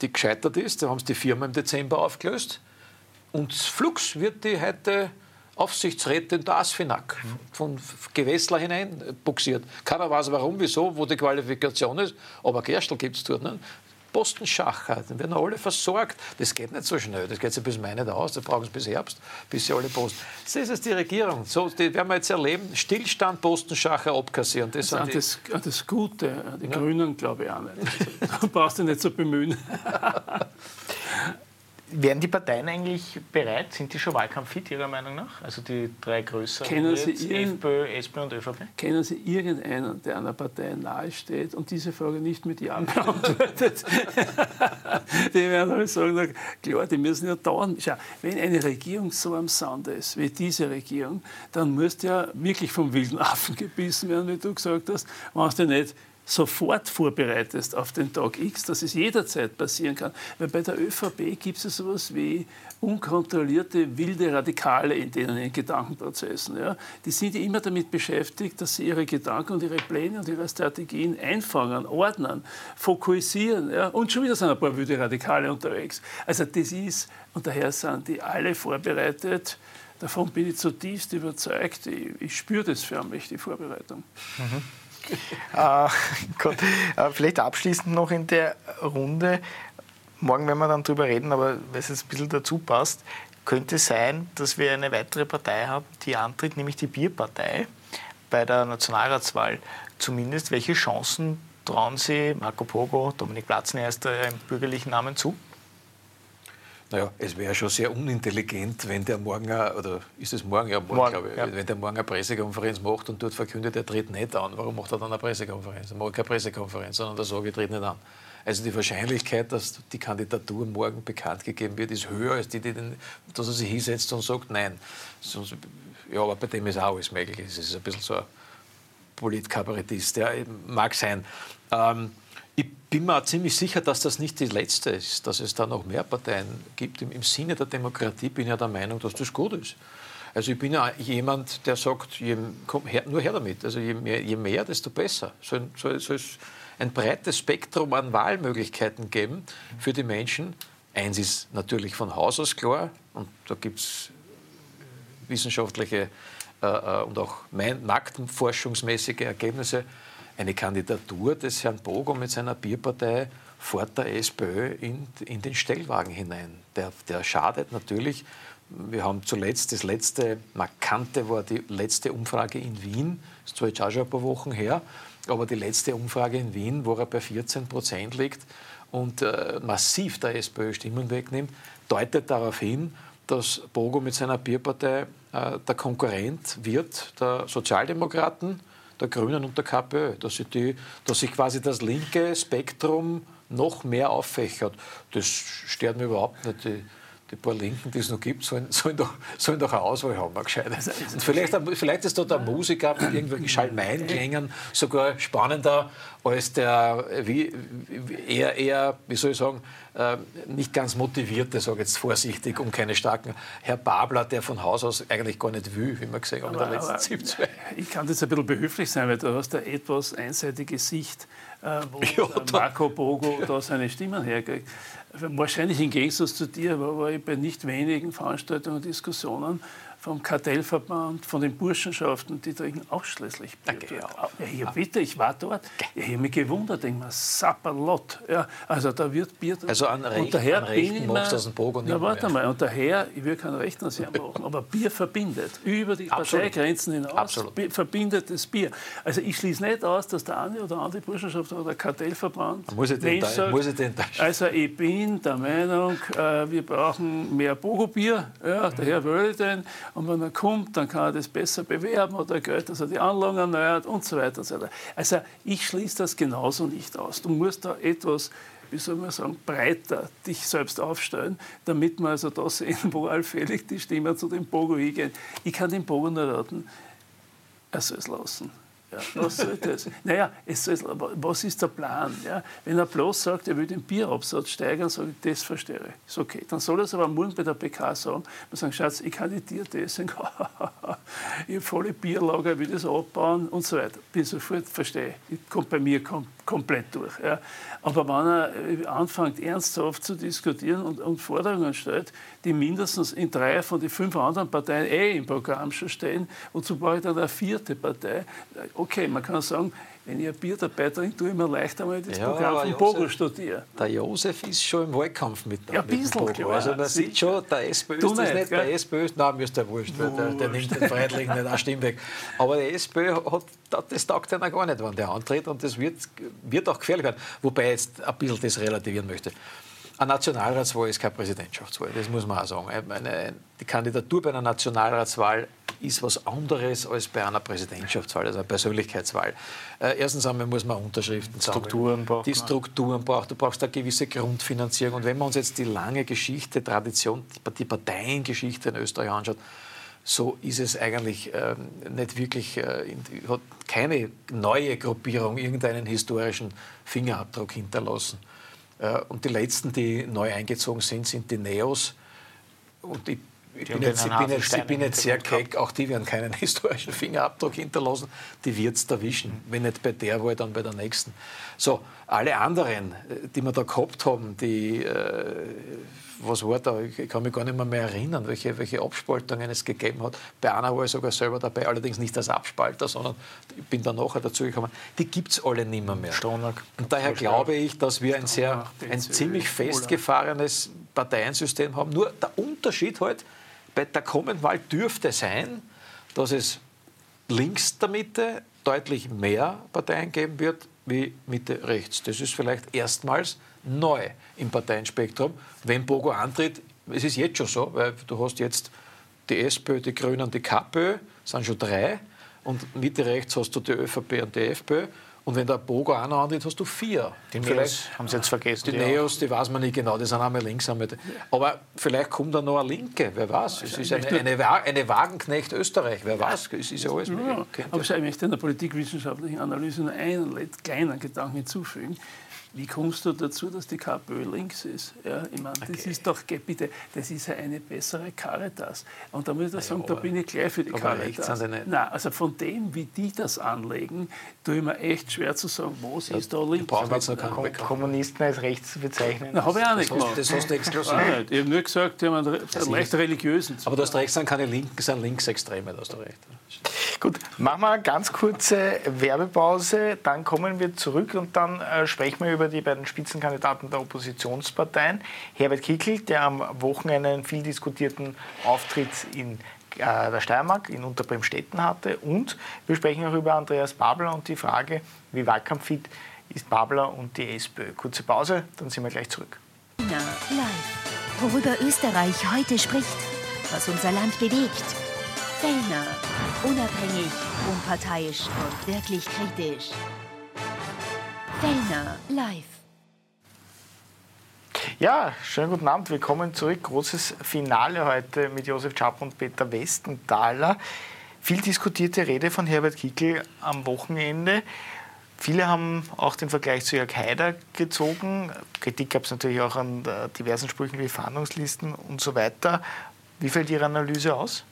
die gescheitert ist, da haben sie die Firma im Dezember aufgelöst. Und flugs wird die heute Aufsichtsrätin der ASFINAG von Gewessler hinein buxiert. Keiner weiß warum, wieso, wo die Qualifikation ist, aber Gerstl gibt es dort. Ne? Postenschacher, die werden alle versorgt. Das geht nicht so schnell. Das geht ja bis Mai nicht aus. Da brauchen sie bis Herbst, bis sie alle Posten. Das ist es die Regierung. So, die werden wir jetzt erleben. Stillstand, Postenschacher abkassieren. Das die, das, an das Gute, die Grünen glaube ich auch nicht. Da brauchst du nicht so bemühen. Wären die Parteien eigentlich bereit? Sind die schon wahlkampffit, Ihrer Meinung nach? Also die drei größeren Kennen Sie jetzt, Ihren- FPÖ, SPÖ und ÖVP? Kennen Sie irgendeinen, der einer Partei nahesteht und diese Frage nicht mit Ja beantwortet? die werden alle sagen, klar, die müssen ja dauern. Schau, wenn eine Regierung so am Sande ist, wie diese Regierung, dann musst du ja wirklich vom wilden Affen gebissen werden, wie du gesagt hast, wenn du nicht sofort vorbereitest auf den Tag X, dass es jederzeit passieren kann. Weil bei der ÖVP gibt es sowas wie unkontrollierte, wilde Radikale in denen Gedankenprozessen. Ja. Die sind ja immer damit beschäftigt, dass sie ihre Gedanken und ihre Pläne und ihre Strategien einfangen, ordnen, fokussieren. Ja. Und schon wieder sind ein paar wilde Radikale unterwegs. Also das ist, und daher sind die alle vorbereitet. Davon bin ich zutiefst überzeugt. Ich, ich spüre das förmlich, die Vorbereitung. Äh, gut. Äh, vielleicht abschließend noch in der Runde. Morgen werden wir dann drüber reden, aber weil es jetzt ein bisschen dazu passt, könnte sein, dass wir eine weitere Partei haben, die antritt, nämlich die Bierpartei bei der Nationalratswahl. Zumindest welche Chancen trauen Sie Marco Pogo, Dominik Platzner ist im bürgerlichen Namen zu? Naja, es wäre schon sehr unintelligent, wenn der morgen, oder ist es morgen, ja, morgen, Morgen, glaube ich, ja. wenn der morgen eine Pressekonferenz macht und dort verkündet, er tritt nicht an. Warum macht er dann eine Pressekonferenz? Er macht keine Pressekonferenz, sondern er sagt, er tritt nicht an. Also die Wahrscheinlichkeit, dass die Kandidatur morgen bekannt gegeben wird, ist höher, als die, die den, dass er sich hinsetzt und sagt, nein. Sonst, ja, aber bei dem ist auch alles möglich. Es ist ein bisschen so ein Politkabarettist, ja, mag sein. Ähm, ich bin mir auch ziemlich sicher, dass das nicht die letzte ist, dass es da noch mehr Parteien gibt. Im, Im Sinne der Demokratie bin ich ja der Meinung, dass das gut ist. Also ich bin ja jemand, der sagt, je, komm, her, nur her damit. Also je mehr, je mehr desto besser. Soll, soll, soll es ein breites Spektrum an Wahlmöglichkeiten geben für die Menschen. Eins ist natürlich von Haus aus klar, und da gibt es wissenschaftliche äh, äh, und auch marktforschungsmäßige Ergebnisse. Eine Kandidatur des Herrn Bogo mit seiner Bierpartei fährt der SPÖ in, in den Stellwagen hinein. Der, der schadet natürlich. Wir haben zuletzt, das letzte Markante war die letzte Umfrage in Wien, das ist zwar jetzt auch schon ein paar Wochen her, aber die letzte Umfrage in Wien, wo er bei 14 Prozent liegt und äh, massiv der SPÖ Stimmen wegnimmt, deutet darauf hin, dass Bogo mit seiner Bierpartei äh, der Konkurrent wird der Sozialdemokraten, der Grünen und der KPÖ, dass, sie die, dass sich quasi das linke Spektrum noch mehr auffächert. Das stört mir überhaupt nicht. Die, die paar Linken, die es noch gibt, sollen, sollen, doch, sollen doch eine Auswahl haben, eine gescheite. Also, und vielleicht, vielleicht ist da der Musiker mit irgendwelchen Schalmeinklängen sogar spannender als der wie, eher, eher, wie soll ich sagen, äh, nicht ganz motivierte, sage ich jetzt vorsichtig, um keine starken, Herr Babler, der von Haus aus eigentlich gar nicht will, wie man gesehen haben in der letzten 70 Ich kann das ein bisschen behilflich sein, weil du hast eine etwas einseitige Sicht, äh, wo ja, Marco Bogo da seine Stimmen herkriegt. Wahrscheinlich im Gegensatz zu dir war ich bei nicht wenigen Veranstaltungen und Diskussionen vom Kartellverband, von den Burschenschaften, die trinken ausschließlich Bier. Okay, ja. ja, bitte, ich war dort. Ich habe mich gewundert, denke mal, Sapperlott. Ja, also da wird Bier Also an, Recht, und daher an Rechten machst du aus dem Bogen Na, warte mal, und daher, ich will kein Recht an Sie machen, aber Bier verbindet. Über die Absolut. Parteigrenzen hinaus Absolut. verbindet das Bier. Also ich schließe nicht aus, dass der eine oder andere Burschenschaft oder Kartellverband muss ich den, sagt, muss ich den Also ich bin der Meinung, äh, wir brauchen mehr Bogo-Bier. Ja, daher würde ich den. Und wenn er kommt, dann kann er das besser bewerben oder Geld, dass er die Anlagen erneuert und so weiter. Und so weiter. Also ich schließe das genauso nicht aus. Du musst da etwas wie soll man sagen, breiter dich selbst aufstellen, damit man also da sehen, wo allfällig die Stimmen zu dem Bogo hingehen. Ich kann den Bogo nur raten, er soll es lassen. Ja, was soll das? naja, es soll, was ist der Plan? Ja? Wenn er bloß sagt, er will den Bierabsatz steigern, sage ich, das verstehe ich. Ist okay. Dann soll er es aber morgen bei der PK sagen, man sagen, Schatz, ich kandidiere deswegen, ich habe volle Bierlager, will das abbauen und so weiter. Bin sofort, verstehe ich, kommt bei mir kom komplett durch. Ja. Aber wenn er äh, anfängt, ernsthaft zu diskutieren und, und Forderungen stellt, die mindestens in drei von den fünf anderen Parteien eh im Programm schon stehen, wozu brauche ich dann eine vierte Partei? Okay, man kann sagen, wenn ich ein Bier dabei trinke, tue ich mir leichter mal das ja, Programm von Bogo studieren. Der Josef ist schon im Wahlkampf mit, ja, mit dem Bogo. Klar, also man sieht schon, der SPÖ ist das nicht, nicht der SPÖ, nein, mir ist der wurscht, wurscht. Der, der, nimmt den Freiheitlichen nicht eine Stimme weg. Aber der SPÖ hat, das taugt einer gar nicht, wenn der antritt und das wird, wird auch gefährlich werden. Wobei ich jetzt ein bisschen das relativieren möchte. Eine Nationalratswahl ist keine Präsidentschaftswahl, das muss man auch sagen. Eine, die Kandidatur bei einer Nationalratswahl ist was anderes als bei einer Präsidentschaftswahl, also einer Persönlichkeitswahl. Äh, erstens einmal muss man Unterschriften Strukturen braucht Die Strukturen braucht, du brauchst eine gewisse Grundfinanzierung. Und wenn man uns jetzt die lange Geschichte, Tradition, die Parteiengeschichte in Österreich anschaut, so ist es eigentlich äh, nicht wirklich, äh, hat keine neue Gruppierung irgendeinen historischen Fingerabdruck hinterlassen. Äh, und die letzten, die neu eingezogen sind, sind die Neos. Und ich, ich bin, jetzt, ich, bin jetzt, ich bin jetzt sehr keck, auch die werden keinen historischen Fingerabdruck hinterlassen, die wird es erwischen. Mhm. Wenn nicht bei der Wahl, dann bei der nächsten. So, alle anderen, äh, die wir da gehabt haben, die äh, was war da? Ich kann mich gar nicht mehr, mehr erinnern, welche, welche Abspaltungen es gegeben hat. Bei einer war ich sogar selber dabei, allerdings nicht als Abspalter, sondern ich bin dann nachher dazu gekommen. Die gibt es alle nicht mehr. mehr. Stonack. Und daher glaube ich, dass wir ein sehr, ein ziemlich festgefahrenes Parteiensystem haben. Nur der Unterschied halt bei der kommenden Wahl dürfte sein, dass es links der Mitte deutlich mehr Parteien geben wird wie Mitte rechts. Das ist vielleicht erstmals neu im Parteienspektrum. Wenn Bogo antritt, es ist jetzt schon so, weil du hast jetzt die SPÖ, die Grünen, die KPÖ, sind schon drei. Und Mitte rechts hast du die ÖVP und die FPÖ. Und wenn der Bogo auch noch antritt, hast du vier. Die Neos haben sie jetzt vergessen. Die, die Neos, die weiß man nicht genau, die sind einmal links. Einmal aber vielleicht kommt da noch eine Linke, wer weiß. Es ist eine, eine, eine Wagenknecht Österreich, wer weiß. Es ist ja alles ja, Aber ich möchte in der politikwissenschaftlichen Analyse nur einen kleinen Gedanken hinzufügen. Wie kommst du dazu, dass die KPÖ links ist? Ja, ich meine, okay. das ist doch, bitte, das ist ja eine bessere Caritas. Und da muss ich sagen, ja, da bin ich gleich für die Caritas. Nein, also von dem, wie die das anlegen, tue ich mir echt schwer zu sagen, was ja, ist da links. Brauchen jetzt noch Kom Kommunisten als rechts zu bezeichnen. Na, habe ich auch nicht gemacht. Das hast du exklusiv. Ich habe nur gesagt, die haben einen leicht religiösen. Aber du hast recht, sind keine Linken, sind Linksextreme, da hast du recht. Gut, machen wir eine ganz kurze Werbepause, dann kommen wir zurück und dann äh, sprechen wir über die beiden Spitzenkandidaten der Oppositionsparteien. Herbert Kickl, der am Wochenende einen viel diskutierten Auftritt in äh, der Steiermark in Unterbremstetten hatte und wir sprechen auch über Andreas Babler und die Frage, wie wahlkampffit ist Babler und die SPÖ. Kurze Pause, dann sind wir gleich zurück. Live. Worüber Österreich heute spricht, was unser Land bewegt Fellner. Unabhängig, unparteiisch und wirklich kritisch. Fellner live. Ja, schönen guten Abend. Willkommen zurück. Großes Finale heute mit Josef Schapp und Peter Westenthaler. Viel diskutierte Rede von Herbert Kickl am Wochenende. Viele haben auch den Vergleich zu Jörg Haider gezogen. Kritik gab es natürlich auch an äh, diversen Sprüchen wie Fahndungslisten und so weiter. Wie fällt Ihre Analyse aus?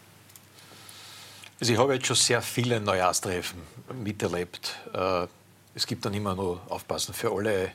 Also ich habe jetzt schon sehr viele Neujahrstreffen miterlebt. Äh, es gibt dann immer nur aufpassen für alle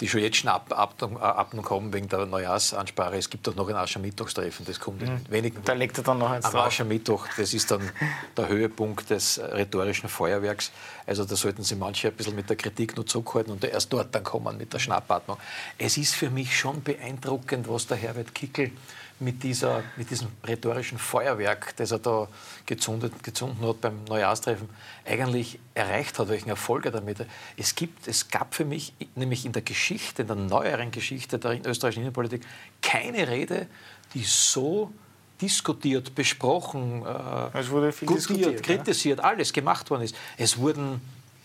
die schon jetzt schon ab, ab, ab, kommen wegen der Neujahrsansprache. Es gibt auch noch ein Aschermittwochstreffen, das kommt in mhm. wenigen Da legt er dann noch eins Am Aschermittwoch, das ist dann der Höhepunkt des rhetorischen Feuerwerks. Also da sollten Sie manche ein bisschen mit der Kritik nur zurückhalten und erst dort dann kommen mit der Schnappatmung. Es ist für mich schon beeindruckend, was der Herbert Kickel mit, dieser, mit diesem rhetorischen Feuerwerk, das er da gezündet, gezündet hat beim Neujahrstreffen, eigentlich erreicht hat, welchen Erfolg er damit es gibt. Es gab für mich nämlich in der Geschichte, in der neueren Geschichte der österreichischen Innenpolitik, keine Rede, die so diskutiert, besprochen, äh, gutiert, kritisiert, ja? alles gemacht worden ist. Es wurden,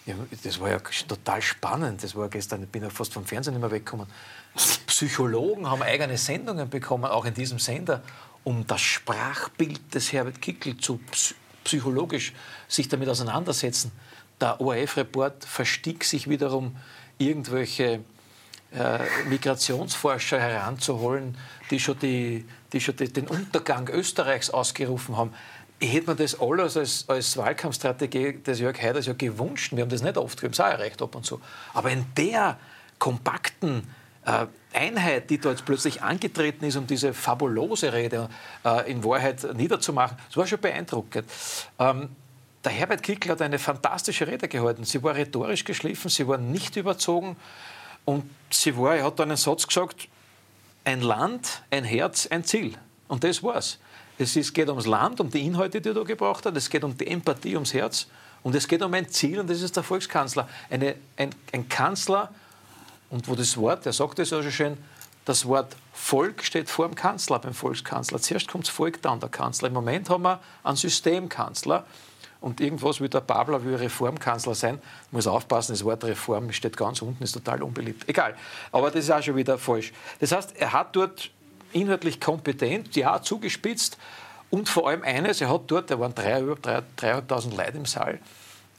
ja, das war ja total spannend, das war gestern, ich bin ja fast vom Fernsehen nicht mehr weggekommen, Psychologen haben eigene Sendungen bekommen, auch in diesem Sender, um das Sprachbild des Herbert Kickl zu psychologisch sich damit auseinandersetzen. Der ORF-Report verstieg sich wiederum, irgendwelche äh, Migrationsforscher heranzuholen, die schon, die, die schon die, den Untergang Österreichs ausgerufen haben. Hätte mir das alles als, als Wahlkampfstrategie des Jörg Haiders ja gewünscht. Wir haben das nicht oft, wir haben es auch erreicht ab und zu. Aber in der kompakten Einheit, die jetzt plötzlich angetreten ist, um diese fabulose Rede äh, in Wahrheit niederzumachen, das war schon beeindruckend. Ähm, der Herbert Kickl hat eine fantastische Rede gehalten. Sie war rhetorisch geschliffen, sie war nicht überzogen und sie war, er hat dann einen Satz gesagt, ein Land, ein Herz, ein Ziel. Und das war's. Es ist, geht ums Land, um die Inhalte, die er da gebracht hat, es geht um die Empathie, ums Herz und es geht um ein Ziel und das ist der Volkskanzler. Eine, ein, ein Kanzler, und wo das Wort, er sagt es ja schon schön, das Wort Volk steht vor dem Kanzler, beim Volkskanzler. Zuerst kommt das Volk, dann der Kanzler. Im Moment haben wir einen Systemkanzler und irgendwas wie der Babler will Reformkanzler sein. Muss aufpassen, das Wort Reform steht ganz unten, ist total unbeliebt. Egal, aber das ist auch schon wieder falsch. Das heißt, er hat dort inhaltlich kompetent, ja, zugespitzt und vor allem eines, er hat dort, da waren 3.500 Leute im Saal,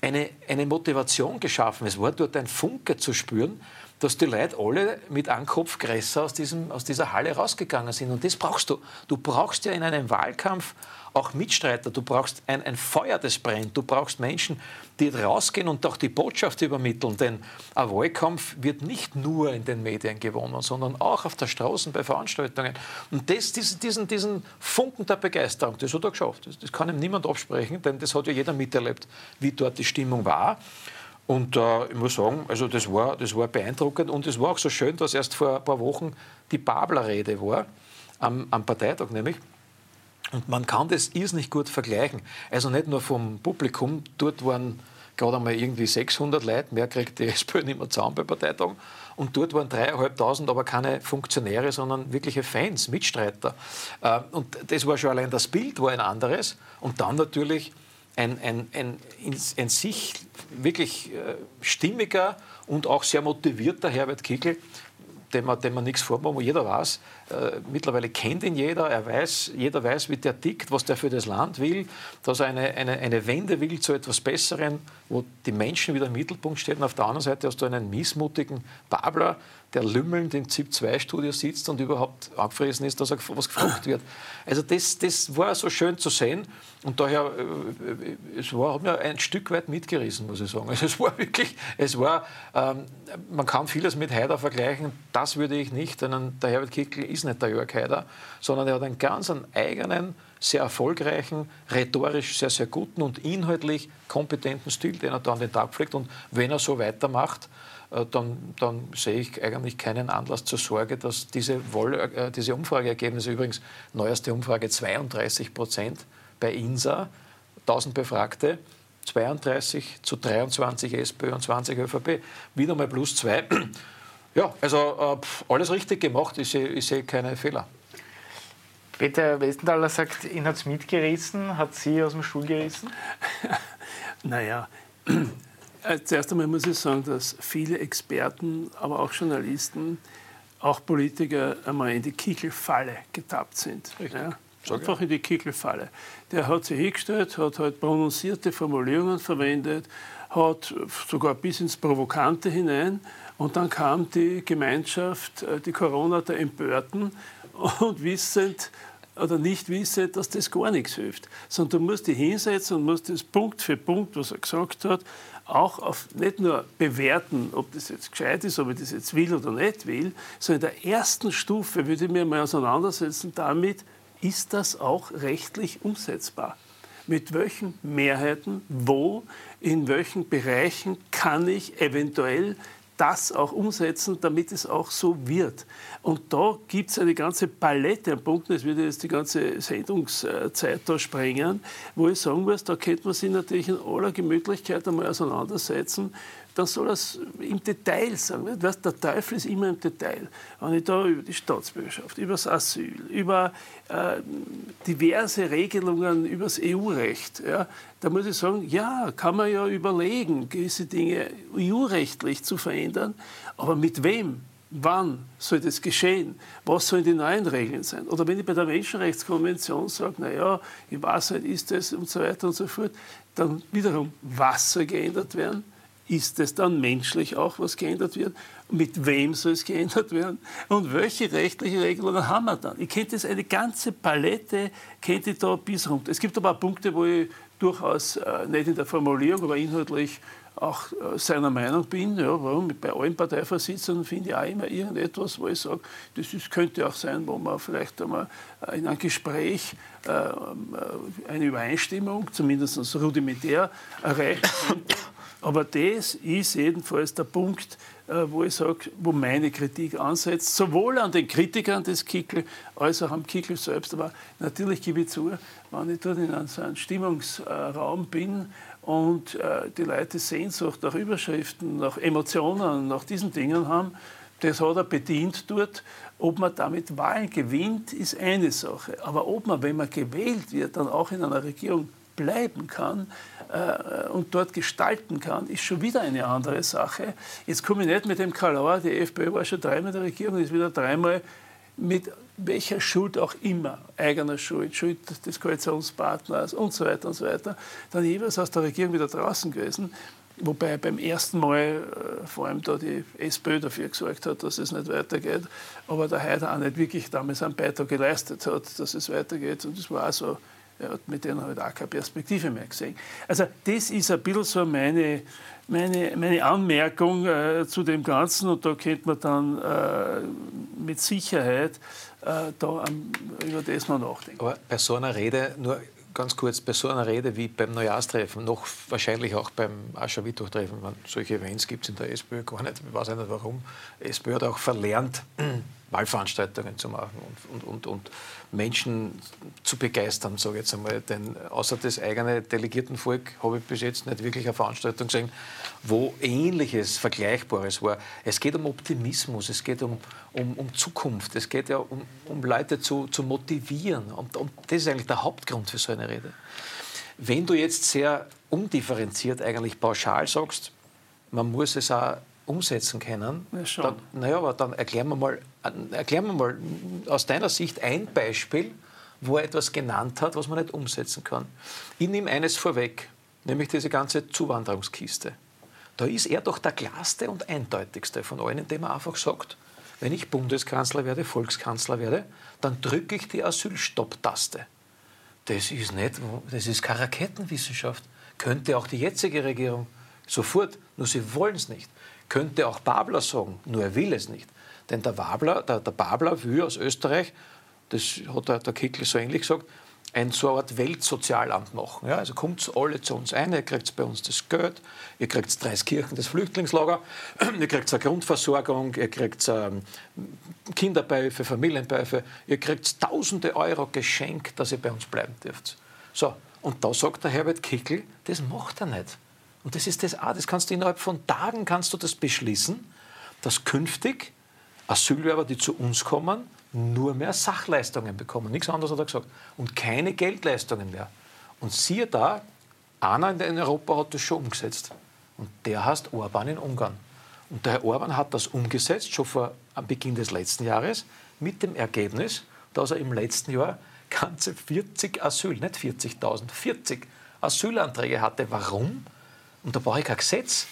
eine, eine Motivation geschaffen. Es war dort ein Funke zu spüren dass die Leute alle mit einem Kopf größer aus, diesem, aus dieser Halle rausgegangen sind. Und das brauchst du. Du brauchst ja in einem Wahlkampf auch Mitstreiter. Du brauchst ein, ein Feuer, das brennt. Du brauchst Menschen, die rausgehen und auch die Botschaft übermitteln. Denn ein Wahlkampf wird nicht nur in den Medien gewonnen, sondern auch auf der Straße bei Veranstaltungen. Und das, diesen, diesen Funken der Begeisterung, das hat er geschafft. Das, das kann ihm niemand absprechen, denn das hat ja jeder miterlebt, wie dort die Stimmung war. Und äh, ich muss sagen, also das war, das war beeindruckend und es war auch so schön, dass erst vor ein paar Wochen die Babler-Rede war, am, am Parteitag nämlich. Und man kann das irrsinnig gut vergleichen. Also nicht nur vom Publikum, dort waren gerade einmal irgendwie 600 Leute, mehr kriegt die SPÖ nicht mehr zusammen bei Parteitagen. Und dort waren dreieinhalbtausend, aber keine Funktionäre, sondern wirkliche Fans, Mitstreiter. Äh, und das war schon allein das Bild, war ein anderes. Und dann natürlich ein, ein, ein in, in sich wirklich äh, stimmiger und auch sehr motivierter Herbert Kickl, dem man, dem man nichts vormacht, jeder weiß, mittlerweile kennt ihn jeder, er weiß, jeder weiß, wie der tickt, was der für das Land will, dass er eine, eine, eine Wende will zu etwas Besserem, wo die Menschen wieder im Mittelpunkt stehen. Auf der anderen Seite hast du einen missmutigen Babler, der lümmelnd im ZIP-2-Studio sitzt und überhaupt abgefressen ist, dass er was gefragt wird. Also das, das war so schön zu sehen und daher, äh, es war, hat mir ein Stück weit mitgerissen, muss ich sagen. Also es war wirklich, es war, ähm, man kann vieles mit Haider vergleichen, das würde ich nicht, denn der Herbert Kickl ist nicht der Jörg Haider, sondern er hat einen ganz eigenen, sehr erfolgreichen, rhetorisch sehr, sehr guten und inhaltlich kompetenten Stil, den er da an den Tag pflegt und wenn er so weitermacht, äh, dann, dann, sehe ich eigentlich keinen Anlass zur Sorge, dass diese, Woll, äh, diese Umfrageergebnisse, übrigens neueste Umfrage 32 Prozent bei INSA, 1000 Befragte, 32 zu 23 SPÖ und 20 ÖVP, wieder mal plus zwei. Ja, also äh, alles richtig gemacht, ich sehe, ich sehe keine Fehler. Peter Westenthaler sagt, ihn hat es mitgerissen, hat Sie aus dem Stuhl gerissen? naja, äh, zuerst einmal muss ich sagen, dass viele Experten, aber auch Journalisten auch Politiker einmal in die Kickelfalle getappt sind. Ja? Einfach in die Kickelfalle. Der hat sich hingestellt, hat halt prononcierte Formulierungen verwendet, hat sogar bis ins Provokante hinein. Und dann kam die Gemeinschaft, äh, die Corona der Empörten und wissend, oder nicht wissend, dass das gar nichts hilft. Sondern du musst dich hinsetzen und musst das Punkt für Punkt, was er gesagt hat, auch auf nicht nur bewerten, ob das jetzt gescheit ist, ob ich das jetzt will oder nicht will, sondern in der ersten Stufe würde ich mir mal auseinandersetzen damit, ist das auch rechtlich umsetzbar? Mit welchen Mehrheiten, wo, in welchen Bereichen kann ich eventuell das auch umsetzen, damit es auch so wird. Und da gibt es eine ganze Palette an Punkten, das würde jetzt die ganze Sendungszeit da sprengen, wo ich sagen muss, da könnte man sich natürlich in aller Gemütlichkeit einmal auseinandersetzen dann soll es im Detail sagen. Weißt, der Teufel ist immer im Detail. Wenn ich da über die Staatsbürgerschaft, über das Asyl, über äh, diverse Regelungen, über das EU-Recht, ja, da muss ich sagen, ja, kann man ja überlegen, gewisse Dinge EU-rechtlich zu verändern, aber mit wem? Wann soll das geschehen? Was sollen die neuen Regeln sein? Oder wenn ich bei der Menschenrechtskonvention sage, naja, in Wahrheit ist es und so weiter und so fort, dann wiederum, was soll geändert werden? Ist es dann menschlich auch, was geändert wird? Mit wem soll es geändert werden? Und welche rechtliche Regelungen haben wir dann? Ich kenne das eine ganze Palette, kennt ich da bis runter. Es gibt aber auch Punkte, wo ich durchaus äh, nicht in der Formulierung, aber inhaltlich auch äh, seiner Meinung bin. Ja, warum? Bei allen Parteivorsitzenden finde ich auch immer irgendetwas, wo ich sage, das ist, könnte auch sein, wo man vielleicht einmal äh, in einem Gespräch äh, äh, eine Übereinstimmung, zumindest rudimentär, erreicht. Aber das ist jedenfalls der Punkt, äh, wo ich sage, wo meine Kritik ansetzt, sowohl an den Kritikern des Kickel als auch am Kickel selbst. Aber natürlich gebe ich zu, wenn ich dort in so einem Stimmungsraum bin und äh, die Leute Sehnsucht nach Überschriften, nach Emotionen, nach diesen Dingen haben, das hat er bedient dort. Ob man damit Wahlen gewinnt, ist eine Sache. Aber ob man, wenn man gewählt wird, dann auch in einer Regierung bleiben kann, äh, und dort gestalten kann, ist schon wieder eine andere Sache. Jetzt komme ich nicht mit dem Kalauer, die FPÖ war schon dreimal in der Regierung, ist wieder dreimal mit welcher Schuld auch immer, eigener Schuld, Schuld des Koalitionspartners und so weiter und so weiter, dann jeweils aus der Regierung wieder draußen gewesen. Wobei beim ersten Mal äh, vor allem da die SPÖ dafür gesorgt hat, dass es nicht weitergeht, aber der Haider auch nicht wirklich damals einen Beitrag geleistet hat, dass es weitergeht. Und das war auch so er hat mit denen halt auch keine Perspektive mehr gesehen. Also das ist ein bisschen so meine, meine, meine Anmerkung äh, zu dem Ganzen und da könnte man dann äh, mit Sicherheit äh, da am, über das mal nachdenken. Aber bei so einer Rede, nur ganz kurz, bei so einer Rede wie beim Neujahrstreffen, noch wahrscheinlich auch beim Aschermittwoch-Treffen, solche Events gibt es in der SPÖ gar nicht, ich weiß nicht warum. SPÖ hat auch verlernt, Wahlveranstaltungen zu machen und, und, und, und Menschen zu begeistern, sage ich jetzt einmal. Denn außer das eigene Delegiertenvolk habe ich bis jetzt nicht wirklich eine Veranstaltung gesehen, wo Ähnliches, Vergleichbares war. Es geht um Optimismus, es geht um, um, um Zukunft, es geht ja um, um Leute zu, zu motivieren. Und, und das ist eigentlich der Hauptgrund für so eine Rede. Wenn du jetzt sehr undifferenziert eigentlich pauschal sagst, man muss es auch umsetzen können, ja, dann, naja, aber dann erklären wir, mal, erklären wir mal aus deiner Sicht ein Beispiel, wo er etwas genannt hat, was man nicht umsetzen kann. Ich nehme eines vorweg, nämlich diese ganze Zuwanderungskiste. Da ist er doch der klarste und eindeutigste von allen, indem er einfach sagt, wenn ich Bundeskanzler werde, Volkskanzler werde, dann drücke ich die Asylstopptaste. Das ist nicht, das ist keine Rakettenwissenschaft. Könnte auch die jetzige Regierung sofort, nur sie wollen es nicht könnte auch Babler sagen, nur er will es nicht. Denn der, Wabler, der, der Babler will aus Österreich, das hat der, der Kickl so ähnlich gesagt, ein so eine Art Weltsozialamt machen. Ja, also kommt alle zu uns ein, ihr kriegt bei uns das Geld, ihr kriegt Dreiskirchen, das Flüchtlingslager, ihr kriegt eine Grundversorgung, ihr kriegt ähm, Kinderbeihilfe, Familienbeihilfe, ihr kriegt tausende Euro geschenkt, dass ihr bei uns bleiben dürft. So, und da sagt der Herbert Kickl, das macht er nicht. Und das ist das auch, das kannst du innerhalb von Tagen kannst du das beschließen, dass künftig Asylwerber, die zu uns kommen, nur mehr Sachleistungen bekommen. Nichts anderes hat er gesagt. Und keine Geldleistungen mehr. Und siehe da, einer in Europa hat das schon umgesetzt. Und der heißt Orban in Ungarn. Und der Herr Orban hat das umgesetzt, schon vor am Beginn des letzten Jahres, mit dem Ergebnis, dass er im letzten Jahr ganze 40 Asyl, nicht 40.000, 40 Asylanträge hatte. Warum? Und da brauche ich kein Gesetz,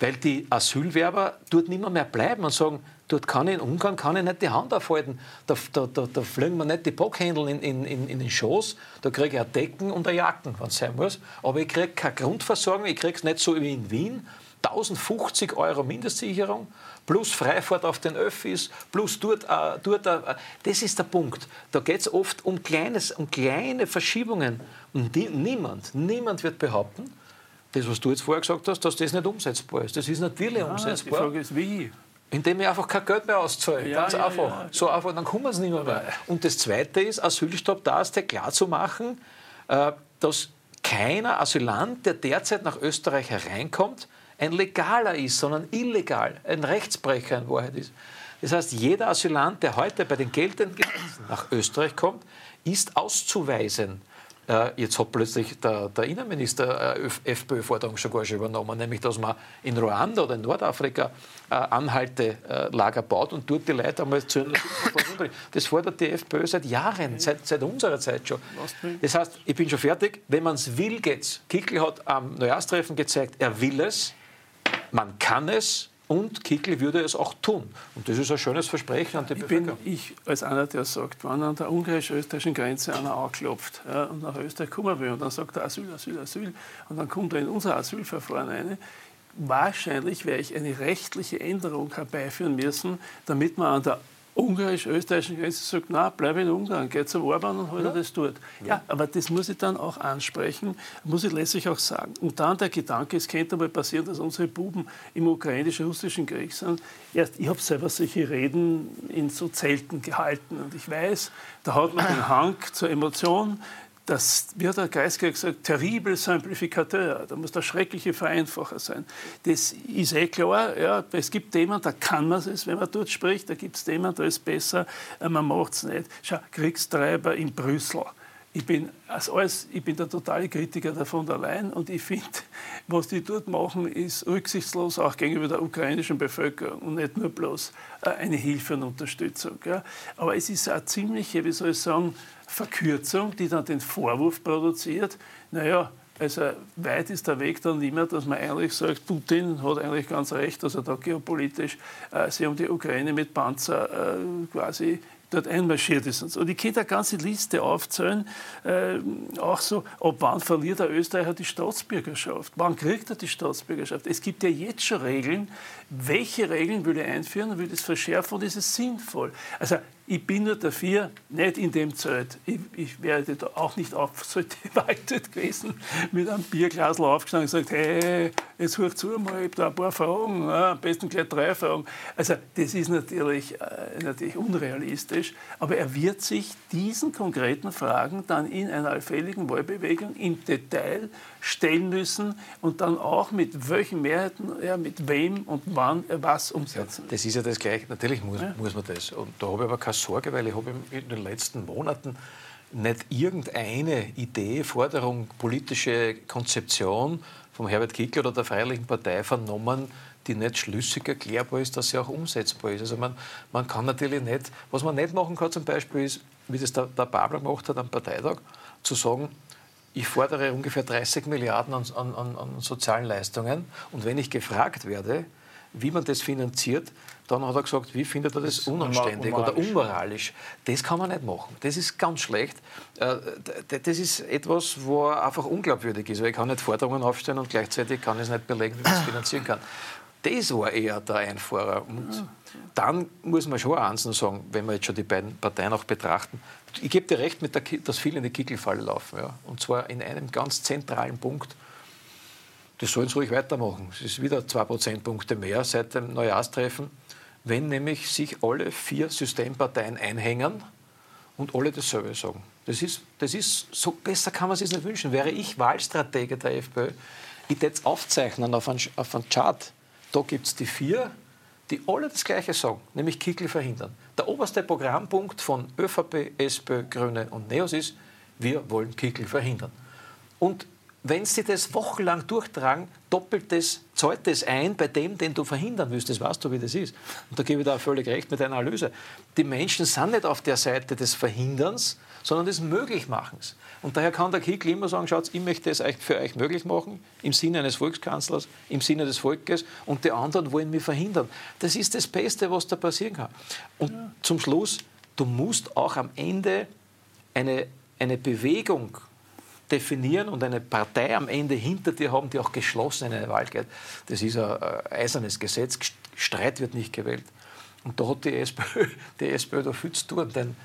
weil die Asylwerber dort nicht mehr, mehr bleiben und sagen, dort kann ich in Ungarn kann ich nicht die Hand aufhalten. Da, da, da, da fliegen mir nicht die Bockhändel in, in, in, in den Schoß. Da kriege ich ein Decken und eine Jacken, wenn es sein muss. Aber ich kriege keine Grundversorgung. Ich kriege es nicht so wie in Wien. 1050 Euro Mindestsicherung plus Freifahrt auf den Öffis, plus dort, äh, dort äh, das ist der Punkt. Da geht es oft um, kleines, um kleine Verschiebungen. Und die, niemand, niemand wird behaupten, das, was du jetzt vorher gesagt hast, dass das nicht umsetzbar ist. Das ist natürlich ja, umsetzbar. Die Frage ist, wie? Indem ich einfach kein Geld mehr auszahle. Ja, Ganz ja, einfach. So einfach, dann kommen wir es nicht mehr, mehr. Und das Zweite ist, Asylstopp da ist, der klar zu machen, äh, dass keiner Asylant, der derzeit nach Österreich hereinkommt, ein legaler ist, sondern illegal, ein Rechtsbrecher in Wahrheit ist. Das heißt, jeder Asylant, der heute bei den geltenden Gesetzen nach Österreich kommt, ist auszuweisen. Äh, jetzt hat plötzlich der, der Innenminister äh, FPÖ-Forderung sogar schon übernommen, nämlich dass man in Ruanda oder in Nordafrika äh, Anhaltelager baut und dort die Leute einmal zu einer Das fordert die FPÖ seit Jahren, seit, seit unserer Zeit schon. Das heißt, ich bin schon fertig. Wenn man es will, geht's. Kickel hat am Neujahrstreffen gezeigt, er will es, man kann es, und Kickl würde es auch tun. Und das ist ein schönes Versprechen an die ich Bevölkerung. Bin ich als einer, der sagt, wenn an der ungarisch-österreichischen Grenze einer anklopft ja, und nach Österreich kommen will und dann sagt er Asyl, Asyl, Asyl und dann kommt er in unser Asylverfahren rein, wahrscheinlich werde ich eine rechtliche Änderung herbeiführen müssen, damit man an der ungarisch-österreichischen Grenze sagt, na, bleib in Ungarn, geh zum Orban und hol ja. das dort. Ja. ja. aber das muss ich dann auch ansprechen, muss ich letztlich auch sagen. Und dann der Gedanke, es könnte mal passieren, dass unsere Buben im ukrainisch-russischen Krieg sind. Erst, ich habe selber solche Reden in so Zelten gehalten und ich weiß, da hat man den Hang zur Emotion, das, wie hat der Geistger gesagt, terrible Simplifikateur, da muss der schreckliche Vereinfacher sein. Das ist eh klar, ja, es gibt Themen, da kann man es, wenn man dort spricht, da gibt es Themen, da ist es besser, äh, man macht es nicht. Schau, Kriegstreiber in Brüssel. Ich bin, als alles, ich bin der totale Kritiker der von der Leyen und ich finde, was die dort machen, ist rücksichtslos auch gegenüber der ukrainischen Bevölkerung und nicht nur bloß äh, eine Hilfe und Unterstützung. Ja. Aber es ist eine ziemliche, wie soll ich sagen, Verkürzung, die dann den Vorwurf produziert, naja, also weit ist der Weg dann nicht mehr, dass man eigentlich sagt, Putin hat eigentlich ganz recht, dass er da geopolitisch äh, sich um die Ukraine mit Panzer äh, quasi dort einmarschiert ist. Und ich könnte eine ganze Liste aufzählen, äh, auch so, ob wann verliert der Österreicher die Staatsbürgerschaft, wann kriegt er die Staatsbürgerschaft. Es gibt ja jetzt schon Regeln, welche Regeln will er einführen und will das verschärfen und ist es sinnvoll. Also ich bin nur dafür, nicht in dem Zelt. Ich, ich wäre da auch nicht aufgewaltet gewesen, mit einem Bierglas aufgestanden und gesagt, hey, jetzt hör zu mal, ich habe da ein paar Fragen, ja, am besten gleich drei Fragen. Also das ist natürlich, äh, natürlich unrealistisch, aber er wird sich diesen konkreten Fragen dann in einer allfälligen Wahlbewegung im Detail stellen müssen und dann auch mit welchen Mehrheiten er mit wem und wann er was umsetzen. Ja, das ist ja das Gleiche. Natürlich muss, ja. muss man das. Und da habe ich aber keine Sorge, weil ich habe in den letzten Monaten nicht irgendeine Idee, Forderung, politische Konzeption vom Herbert Kickl oder der Freiheitlichen Partei vernommen, die nicht schlüssig erklärbar ist, dass sie auch umsetzbar ist. Also man, man kann natürlich nicht, was man nicht machen kann zum Beispiel ist, wie das der, der Babler gemacht hat am Parteitag, zu sagen, ich fordere ungefähr 30 Milliarden an, an, an, sozialen Leistungen. Und wenn ich gefragt werde, wie man das finanziert, dann hat er gesagt, wie findet er das, das unanständig oder unmoralisch. Das kann man nicht machen. Das ist ganz schlecht. Äh, das ist etwas, wo einfach unglaubwürdig ist, weil ich kann nicht Forderungen aufstellen und gleichzeitig kann ich es nicht belegen, wie man es finanzieren kann. Das war eher der Einfahrer. Und dann muss man schon eins sagen, wenn wir jetzt schon die beiden Parteien auch betrachten, ich gebe dir recht, mit der, dass viele in die Kickelfalle laufen. Ja. Und zwar in einem ganz zentralen Punkt. Das sollen sie ruhig weitermachen. Es ist wieder zwei Prozentpunkte mehr seit dem Neujahrstreffen. Wenn nämlich sich alle vier Systemparteien einhängen und alle dasselbe sagen. Das ist, das ist so besser kann man es sich nicht wünschen. Wäre ich Wahlstratege der FPÖ, ich würde es aufzeichnen auf einen, auf Chart. Da gibt es die vier, die alle das Gleiche sagen, nämlich Kickel verhindern. Der oberste Programmpunkt von ÖVP, SPÖ, Grüne und NEOS ist, wir wollen Kickel verhindern. Und wenn sie das wochenlang durchtragen, doppelt das, zahlt das ein bei dem, den du verhindern. Das weißt du, wie das ist. Und da gebe ich da völlig recht mit deiner Analyse. Die Menschen sind nicht auf der Seite des Verhinderns, sondern des Möglichmachens. Und daher kann der Kickl immer sagen, schaut, ich möchte das für euch möglich machen, im Sinne eines Volkskanzlers, im Sinne des Volkes, und die anderen wollen mich verhindern. Das ist das Beste, was da passieren kann. Und ja. zum Schluss, du musst auch am Ende eine, eine Bewegung definieren und eine Partei am Ende hinter dir haben, die auch geschlossen in eine Wahl geht. Das ist ein eisernes Gesetz. Streit wird nicht gewählt. Und da hat die SPÖ, die SPÖ da viel zu tun, denn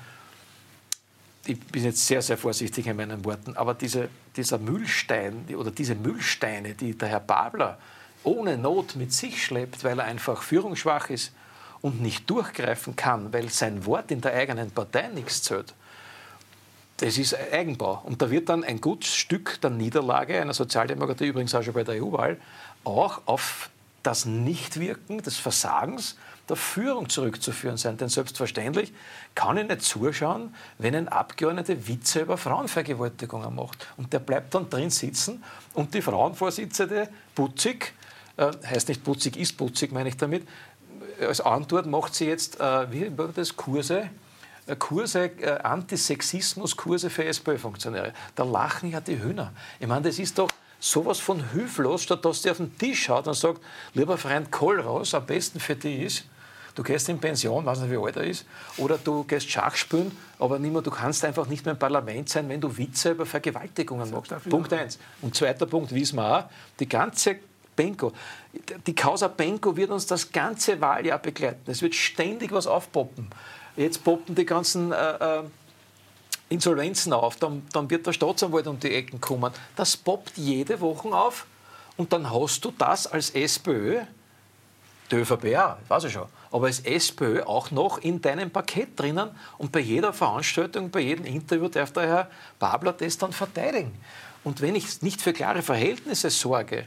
ich bin jetzt sehr, sehr vorsichtig in meinen Worten, aber diese, dieser Müllstein oder diese Müllsteine, die der Herr Babler ohne Not mit sich schleppt, weil er einfach führungsschwach ist und nicht durchgreifen kann, weil sein Wort in der eigenen Partei nichts zählt, das ist Eigenbau. Und da wird dann ein gutes Stück der Niederlage einer Sozialdemokratie, übrigens auch schon bei der EU-Wahl, auch auf das Nichtwirken des Versagens der Führung zurückzuführen sein. Denn selbstverständlich kann ich nicht zuschauen, wenn ein Abgeordneter Witze über Frauenvergewaltigungen macht. Und der bleibt dann drin sitzen und die Frauenvorsitzende Putzig, äh, heißt nicht Putzig, ist Putzig, meine ich damit, als Antwort macht sie jetzt, äh, wie war das, Kurse, Kurse, äh, Antisexismus-Kurse für SPÖ-Funktionäre. Da lachen ja die Hühner. Ich meine, das ist doch sowas von hilflos, statt dass die auf den Tisch haut und sagt, lieber Freund Kohlraus, am besten für dich ist, du gehst in Pension, weiß nicht, wie alt er ist, oder du gehst Schach spielen, aber nicht mehr, du kannst einfach nicht mehr im Parlament sein, wenn du Witze über Vergewaltigungen machst. Punkt eins. Und zweiter Punkt, wissen wir auch, die ganze Benko. Die Causa Benko wird uns das ganze Wahljahr begleiten. Es wird ständig was aufpoppen. Jetzt poppen die ganzen äh, äh, Insolvenzen auf, dann, dann wird der Staatsanwalt um die Ecken kommen. Das poppt jede Woche auf und dann hast du das als SPÖ, die ÖVP ja, weiß ich schon, aber als SPÖ auch noch in deinem Paket drinnen und bei jeder Veranstaltung, bei jedem Interview darf der Herr Babler das dann verteidigen. Und wenn ich nicht für klare Verhältnisse sorge,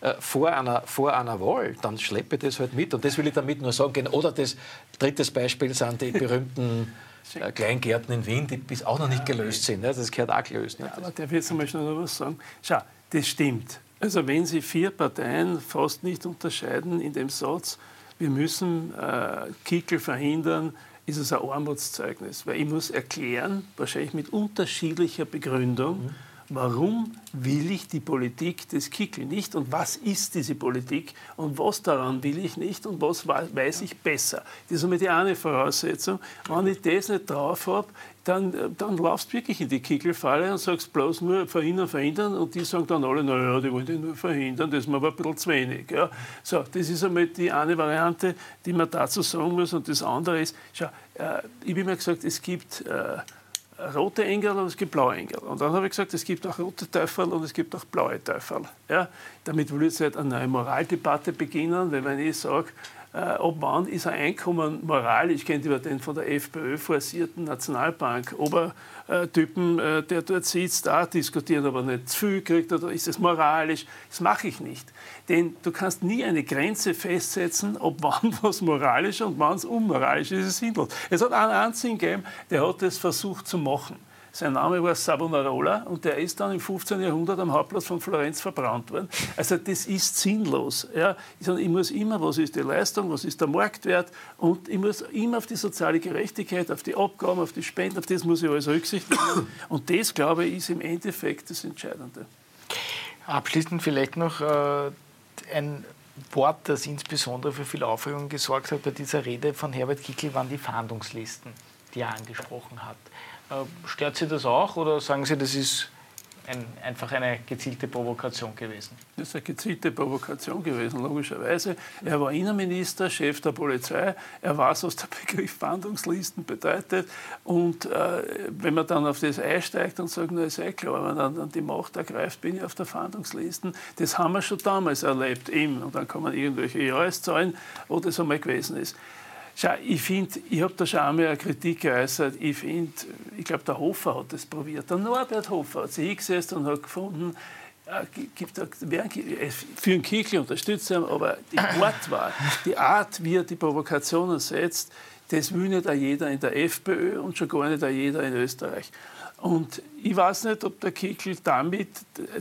äh, vor einer, vor einer Wahl, dann schleppe ich das halt mit. Und das will ich damit nur sagen. Oder das drittes Beispiel sind die berühmten äh, Kleingärten in Wien, die bis auch noch nicht gelöst sind. Ne? Das gehört auch gelöst. Ne? Ja, aber darf ich jetzt einmal noch was sagen? Schau, das stimmt. Also wenn Sie vier Parteien fast nicht unterscheiden in dem Satz, wir müssen äh, Kickel verhindern, ist es ein Armutszeugnis. Weil ich muss erklären, wahrscheinlich mit unterschiedlicher Begründung, mhm warum will ich die Politik des Kickl nicht und was ist diese Politik und was daran will ich nicht und was weiß ich besser. Das ist einmal die eine Voraussetzung. Wenn ich das nicht drauf habe, dann, dann laufst du wirklich in die Kickelfalle und sagst bloß nur verhindern, verhindern und die sagen dann alle, naja, die wollen nur verhindern, das ist mir aber ein bisschen zu wenig. Ja. So, das ist einmal die eine Variante, die man dazu sagen muss und das andere ist, schau, äh, ich habe immer gesagt, es gibt äh, rote Engel und es gibt blaue Engel. Und dann habe ich gesagt, es gibt auch rote Teufel und es gibt auch blaue Teufel. Ja? Damit will ich jetzt eine neue Moraldebatte beginnen, wenn ich sage, ab wann ist ein Einkommen moralisch, kennt ihr den von der FPÖ forcierten Nationalbank, Obertypen, äh, der dort sitzt, da diskutiert aber nicht zu viel kriegt, oder ist es moralisch? Das mache ich nicht. Denn du kannst nie eine Grenze festsetzen, ob wann was moralisch und wann es unmoralisch ist, sinnlos. Es hat einen einzigen gegeben, der hat es versucht zu machen. Sein Name war Savonarola und der ist dann im 15. Jahrhundert am Hauptplatz von Florenz verbrannt worden. Also das ist sinnlos. Ja. Ich muss immer, was ist die Leistung, was ist der Marktwert und ich muss immer auf die soziale Gerechtigkeit, auf die Abgaben, auf die Spenden, auf das muss ich alles Rücksicht nehmen. Und das, glaube ich, ist im Endeffekt das Entscheidende. Abschließend vielleicht noch äh, ein Wort, das insbesondere für viel Aufregung gesorgt hat bei dieser Rede von Herbert Kickl, waren die Fahndungslisten, die er angesprochen hat. Äh, stört Sie das auch oder sagen Sie, das ist ein, einfach eine gezielte Provokation gewesen? Das ist eine gezielte Provokation gewesen, logischerweise. Er war Innenminister, Chef der Polizei. Er weiß, was der Begriff Fahndungslisten bedeutet. Und äh, wenn man dann auf das einsteigt und sagt, na ist eh klar, wenn man dann, die Macht ergreift, bin ich auf der Fahndungslisten. Das haben wir schon damals erlebt, ihm. Und dann kann man irgendwelche Jahreszahlen, wo das einmal gewesen ist. Schau, ich finde, ich habe da schon einmal eine Kritik geäußert. Ich finde, ich glaube, der Hofer hat das probiert. Der Norbert Hofer hat sich hingesetzt und hat gefunden, äh, gibt, äh, für einen Kickl unterstützt haben, aber die Wortwahl, die Art, wie er die Provokationen setzt, das will nicht jeder in der FPÖ und schon gar nicht jeder in Österreich. Und ich weiß nicht, ob der Kickel damit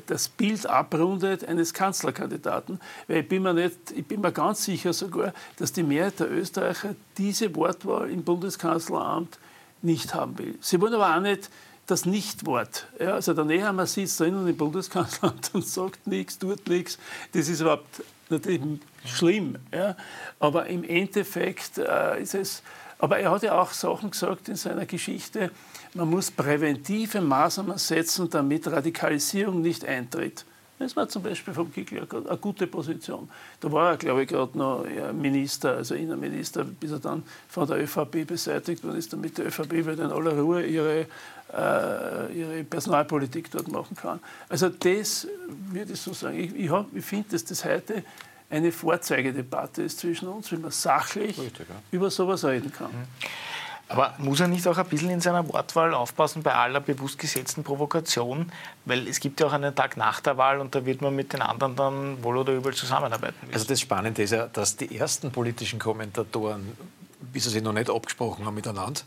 das Bild abrundet eines Kanzlerkandidaten, weil ich bin mir, nicht, ich bin mir ganz sicher sogar, dass die Mehrheit der Österreicher diese Wortwahl im Bundeskanzleramt nicht haben will. Sie wollen aber auch nicht das Nichtwort. Ja, also der Nehammer sitzt drinnen im Bundeskanzleramt und sagt nichts, tut nichts. Das ist überhaupt natürlich schlimm. Ja. Aber im Endeffekt äh, ist es. Aber er hat ja auch Sachen gesagt in seiner Geschichte, man muss präventive Maßnahmen setzen, damit Radikalisierung nicht eintritt. Das war zum Beispiel vom Kickl eine gute Position. Da war er, glaube ich, gerade noch Minister, also Innenminister, bis er dann von der ÖVP beseitigt worden ist, damit die ÖVP wieder in aller Ruhe ihre, äh, ihre Personalpolitik dort machen kann. Also das würde ich so sagen. Ich, ich, ich finde, dass das heute eine Vorzeigedebatte ist zwischen uns, wie man sachlich Richtig, ja. über sowas reden kann. Mhm. Aber muss er nicht auch ein bisschen in seiner Wortwahl aufpassen bei aller bewusst gesetzten Provokation? Weil es gibt ja auch einen Tag nach der Wahl und da wird man mit den anderen dann wohl oder übel zusammenarbeiten müssen. Also das Spannende ist ja, dass die ersten politischen Kommentatoren, bis sie sich noch nicht abgesprochen haben miteinander,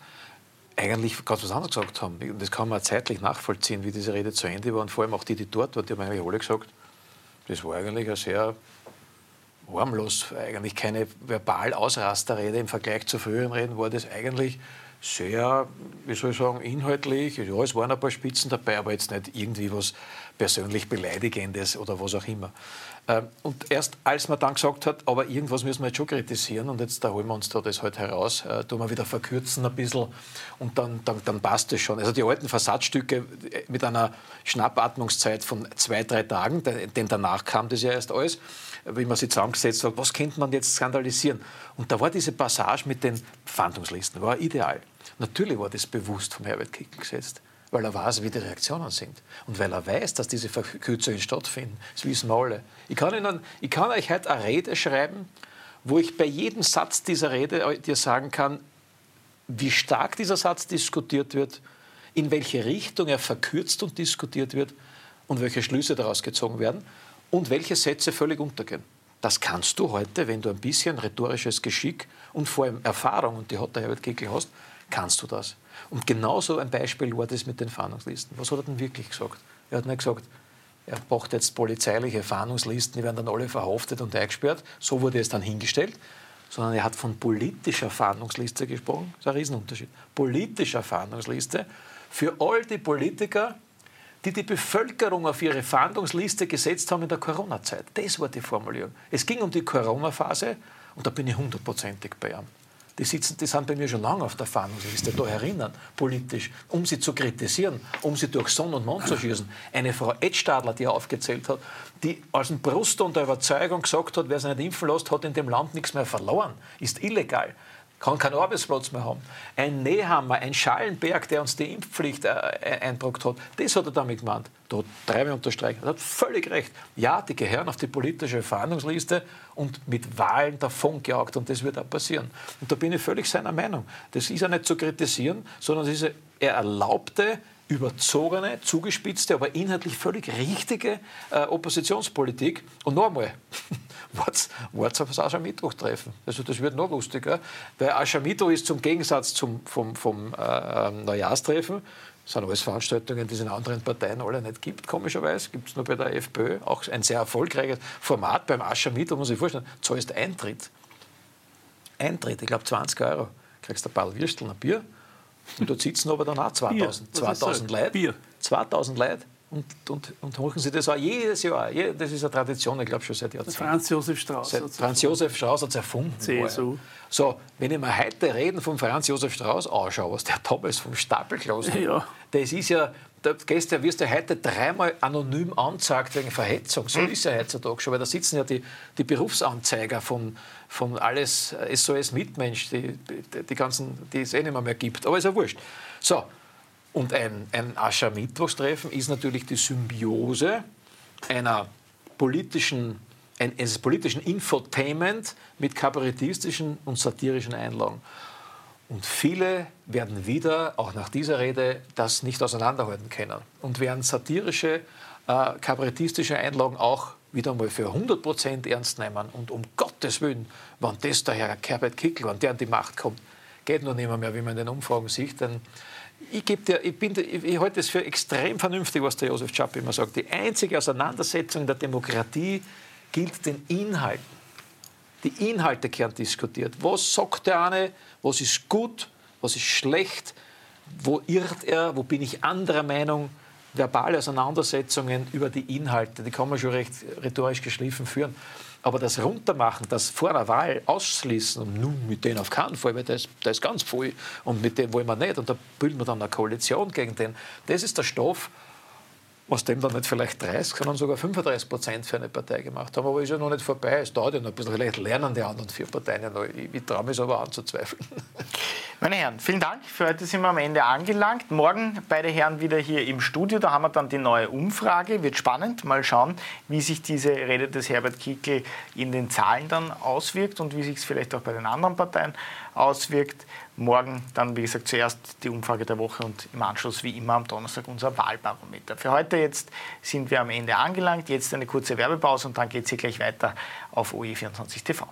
eigentlich ganz was anderes gesagt haben. Das kann man zeitlich nachvollziehen, wie diese Rede zu Ende war. Und vor allem auch die, die dort waren, die haben eigentlich alle gesagt, das war eigentlich eine sehr harmlos, eigentlich keine verbal Ausrasterrede im Vergleich zu früheren Reden, war das eigentlich sehr, wie soll ich sagen, inhaltlich. Ja, es waren ein paar Spitzen dabei, aber jetzt nicht irgendwie was persönlich Beleidigendes oder was auch immer. Ähm, und erst als man dann gesagt hat, aber irgendwas müssen wir jetzt schon kritisieren und jetzt da holen wir uns da das halt heraus, äh, tun wir wieder verkürzen ein bisschen und dann, dann, dann passt es schon. Also die alten Versatzstücke äh, mit einer Schnappatmungszeit von zwei, drei Tagen, denn danach kam das ja erst alles, wie man sich zusammengesetzt hat, was könnte man jetzt skandalisieren? Und da war diese Passage mit den Fahndungslisten, war ideal. Natürlich war das bewusst vom Herbert Kickl gesetzt, weil er weiß, wie die Reaktionen sind. Und weil er weiß, dass diese Verkürzungen stattfinden. Das wissen wir alle. Ich kann, Ihnen, ich kann euch heute eine Rede schreiben, wo ich bei jedem Satz dieser Rede dir sagen kann, wie stark dieser Satz diskutiert wird, in welche Richtung er verkürzt und diskutiert wird und welche Schlüsse daraus gezogen werden und welche Sätze völlig untergehen. Das kannst du heute, wenn du ein bisschen rhetorisches Geschick und vor allem Erfahrung, und die hat der Herbert Kickl hast, kannst du das. Und genauso ein Beispiel war das mit den Fahndungslisten. Was hat er denn wirklich gesagt? Er hat nicht gesagt, er braucht jetzt polizeiliche Fahndungslisten, die werden dann alle verhaftet und eingesperrt. So wurde es dann hingestellt. Sondern er hat von politischer Fahndungsliste gesprochen. Das ist ein Riesenunterschied. Politischer Fahndungsliste für all die Politiker, die die Bevölkerung auf ihre Fahndungsliste gesetzt haben in der Corona-Zeit. Das war die Formulierung. Es ging um die Corona-Phase und da bin ich hundertprozentig bei ihm. Die, sitzen, die sind bei mir schon lange auf der Fahndungsliste, da erinnern, politisch, um sie zu kritisieren, um sie durch Sonne und Mond zu schießen. Eine Frau Edstadler, die er aufgezählt hat, die aus dem Brust und der Überzeugung gesagt hat, wer sich nicht impfen lässt, hat in dem Land nichts mehr verloren, ist illegal kann keinen Arbeitsplatz mehr haben. Ein Nehammer, ein Schallenberg, der uns die Impfpflicht äh, einbrockt hat, das hat er damit gemeint. Da hat Treibe unterstreichen. Er hat völlig recht. Ja, die gehören auf die politische Verhandlungsliste und mit Wahlen davongejagt und das wird auch passieren. Und da bin ich völlig seiner Meinung. Das ist ja nicht zu kritisieren, sondern er erlaubte überzogene, zugespitzte, aber inhaltlich völlig richtige äh, Oppositionspolitik. Und noch einmal, wart's auf das Aschermittwoch-Treffen. Also das wird noch lustiger, weil Aschermittwoch ist zum Gegensatz zum, vom, vom äh, ähm, Neujahrstreffen, das sind alles Veranstaltungen, die es in anderen Parteien alle nicht gibt, komischerweise. Gibt es nur bei der FPÖ. Auch ein sehr erfolgreiches Format beim Aschermittwoch, muss ich vorstellen. Zahlst Eintritt. Eintritt, ich glaube 20 Euro. Kriegst ein paar Würstel, ein Bier und dort sitzen aber dann auch 2000, 2000 Leute. Bier. 2000 Leute. Und, und, und machen Sie das auch jedes Jahr. Das ist eine Tradition, ich glaube schon seit Jahrzehnten. Franz Josef Strauß. Franz Josef Strauß hat es erfunden. CSU. So, wenn ich mir heute reden von Franz Josef Strauß anschaue, was der damals vom Stapel gelassen ja. das ist ja, gehst du, wirst du heute dreimal anonym angezeigt wegen Verhetzung. So ist ja heutzutage schon, weil da sitzen ja die, die Berufsanzeiger von, von alles SOS Mitmensch, die, die, die ganzen, die es eh nicht mehr, mehr gibt. Aber ist ja wurscht. So, und ein, ein Aschermittwochstreffen ist natürlich die Symbiose einer politischen, eines politischen Infotainment mit kabarettistischen und satirischen Einlagen. Und viele werden wieder, auch nach dieser Rede, das nicht auseinanderhalten können und werden satirische, äh, kabarettistische Einlagen auch wieder einmal für 100% ernst nehmen. Und um Gottes Willen, wenn das der Herr Herbert Kickl, wenn der an die Macht kommt, geht noch nicht mehr, wie man in den Umfragen sieht, denn ich, dir, ich, bin, ich, ich halte es für extrem vernünftig, was der Josef Schapp immer sagt. Die einzige Auseinandersetzung der Demokratie gilt den Inhalten. Die Inhalte gehören diskutiert. Was sagt der eine? Was ist gut? Was ist schlecht? Wo irrt er? Wo bin ich anderer Meinung? Verbale Auseinandersetzungen über die Inhalte, die kann man schon recht rhetorisch geschliffen führen. Aber das Runtermachen, das vor der Wahl ausschließen, und nun mit denen auf keinen Fall, weil der ist, ist ganz voll und mit dem wollen wir nicht und da bilden wir dann eine Koalition gegen den, das ist der Stoff, aus dem dann nicht vielleicht 30, sondern sogar 35 Prozent für eine Partei gemacht haben. Aber ist ja noch nicht vorbei. Es dauert ja noch ein bisschen. Vielleicht lernen die anderen vier Parteien ja noch. Ich, ich traue mich aber anzuzweifeln. Meine Herren, vielen Dank. Für heute sind wir am Ende angelangt. Morgen beide Herren wieder hier im Studio. Da haben wir dann die neue Umfrage. Wird spannend. Mal schauen, wie sich diese Rede des Herbert Kickl in den Zahlen dann auswirkt und wie sich es vielleicht auch bei den anderen Parteien auswirkt. Morgen dann, wie gesagt, zuerst die Umfrage der Woche und im Anschluss wie immer am Donnerstag unser Wahlbarometer. Für heute jetzt sind wir am Ende angelangt. Jetzt eine kurze Werbepause und dann geht es hier gleich weiter auf OE24 TV.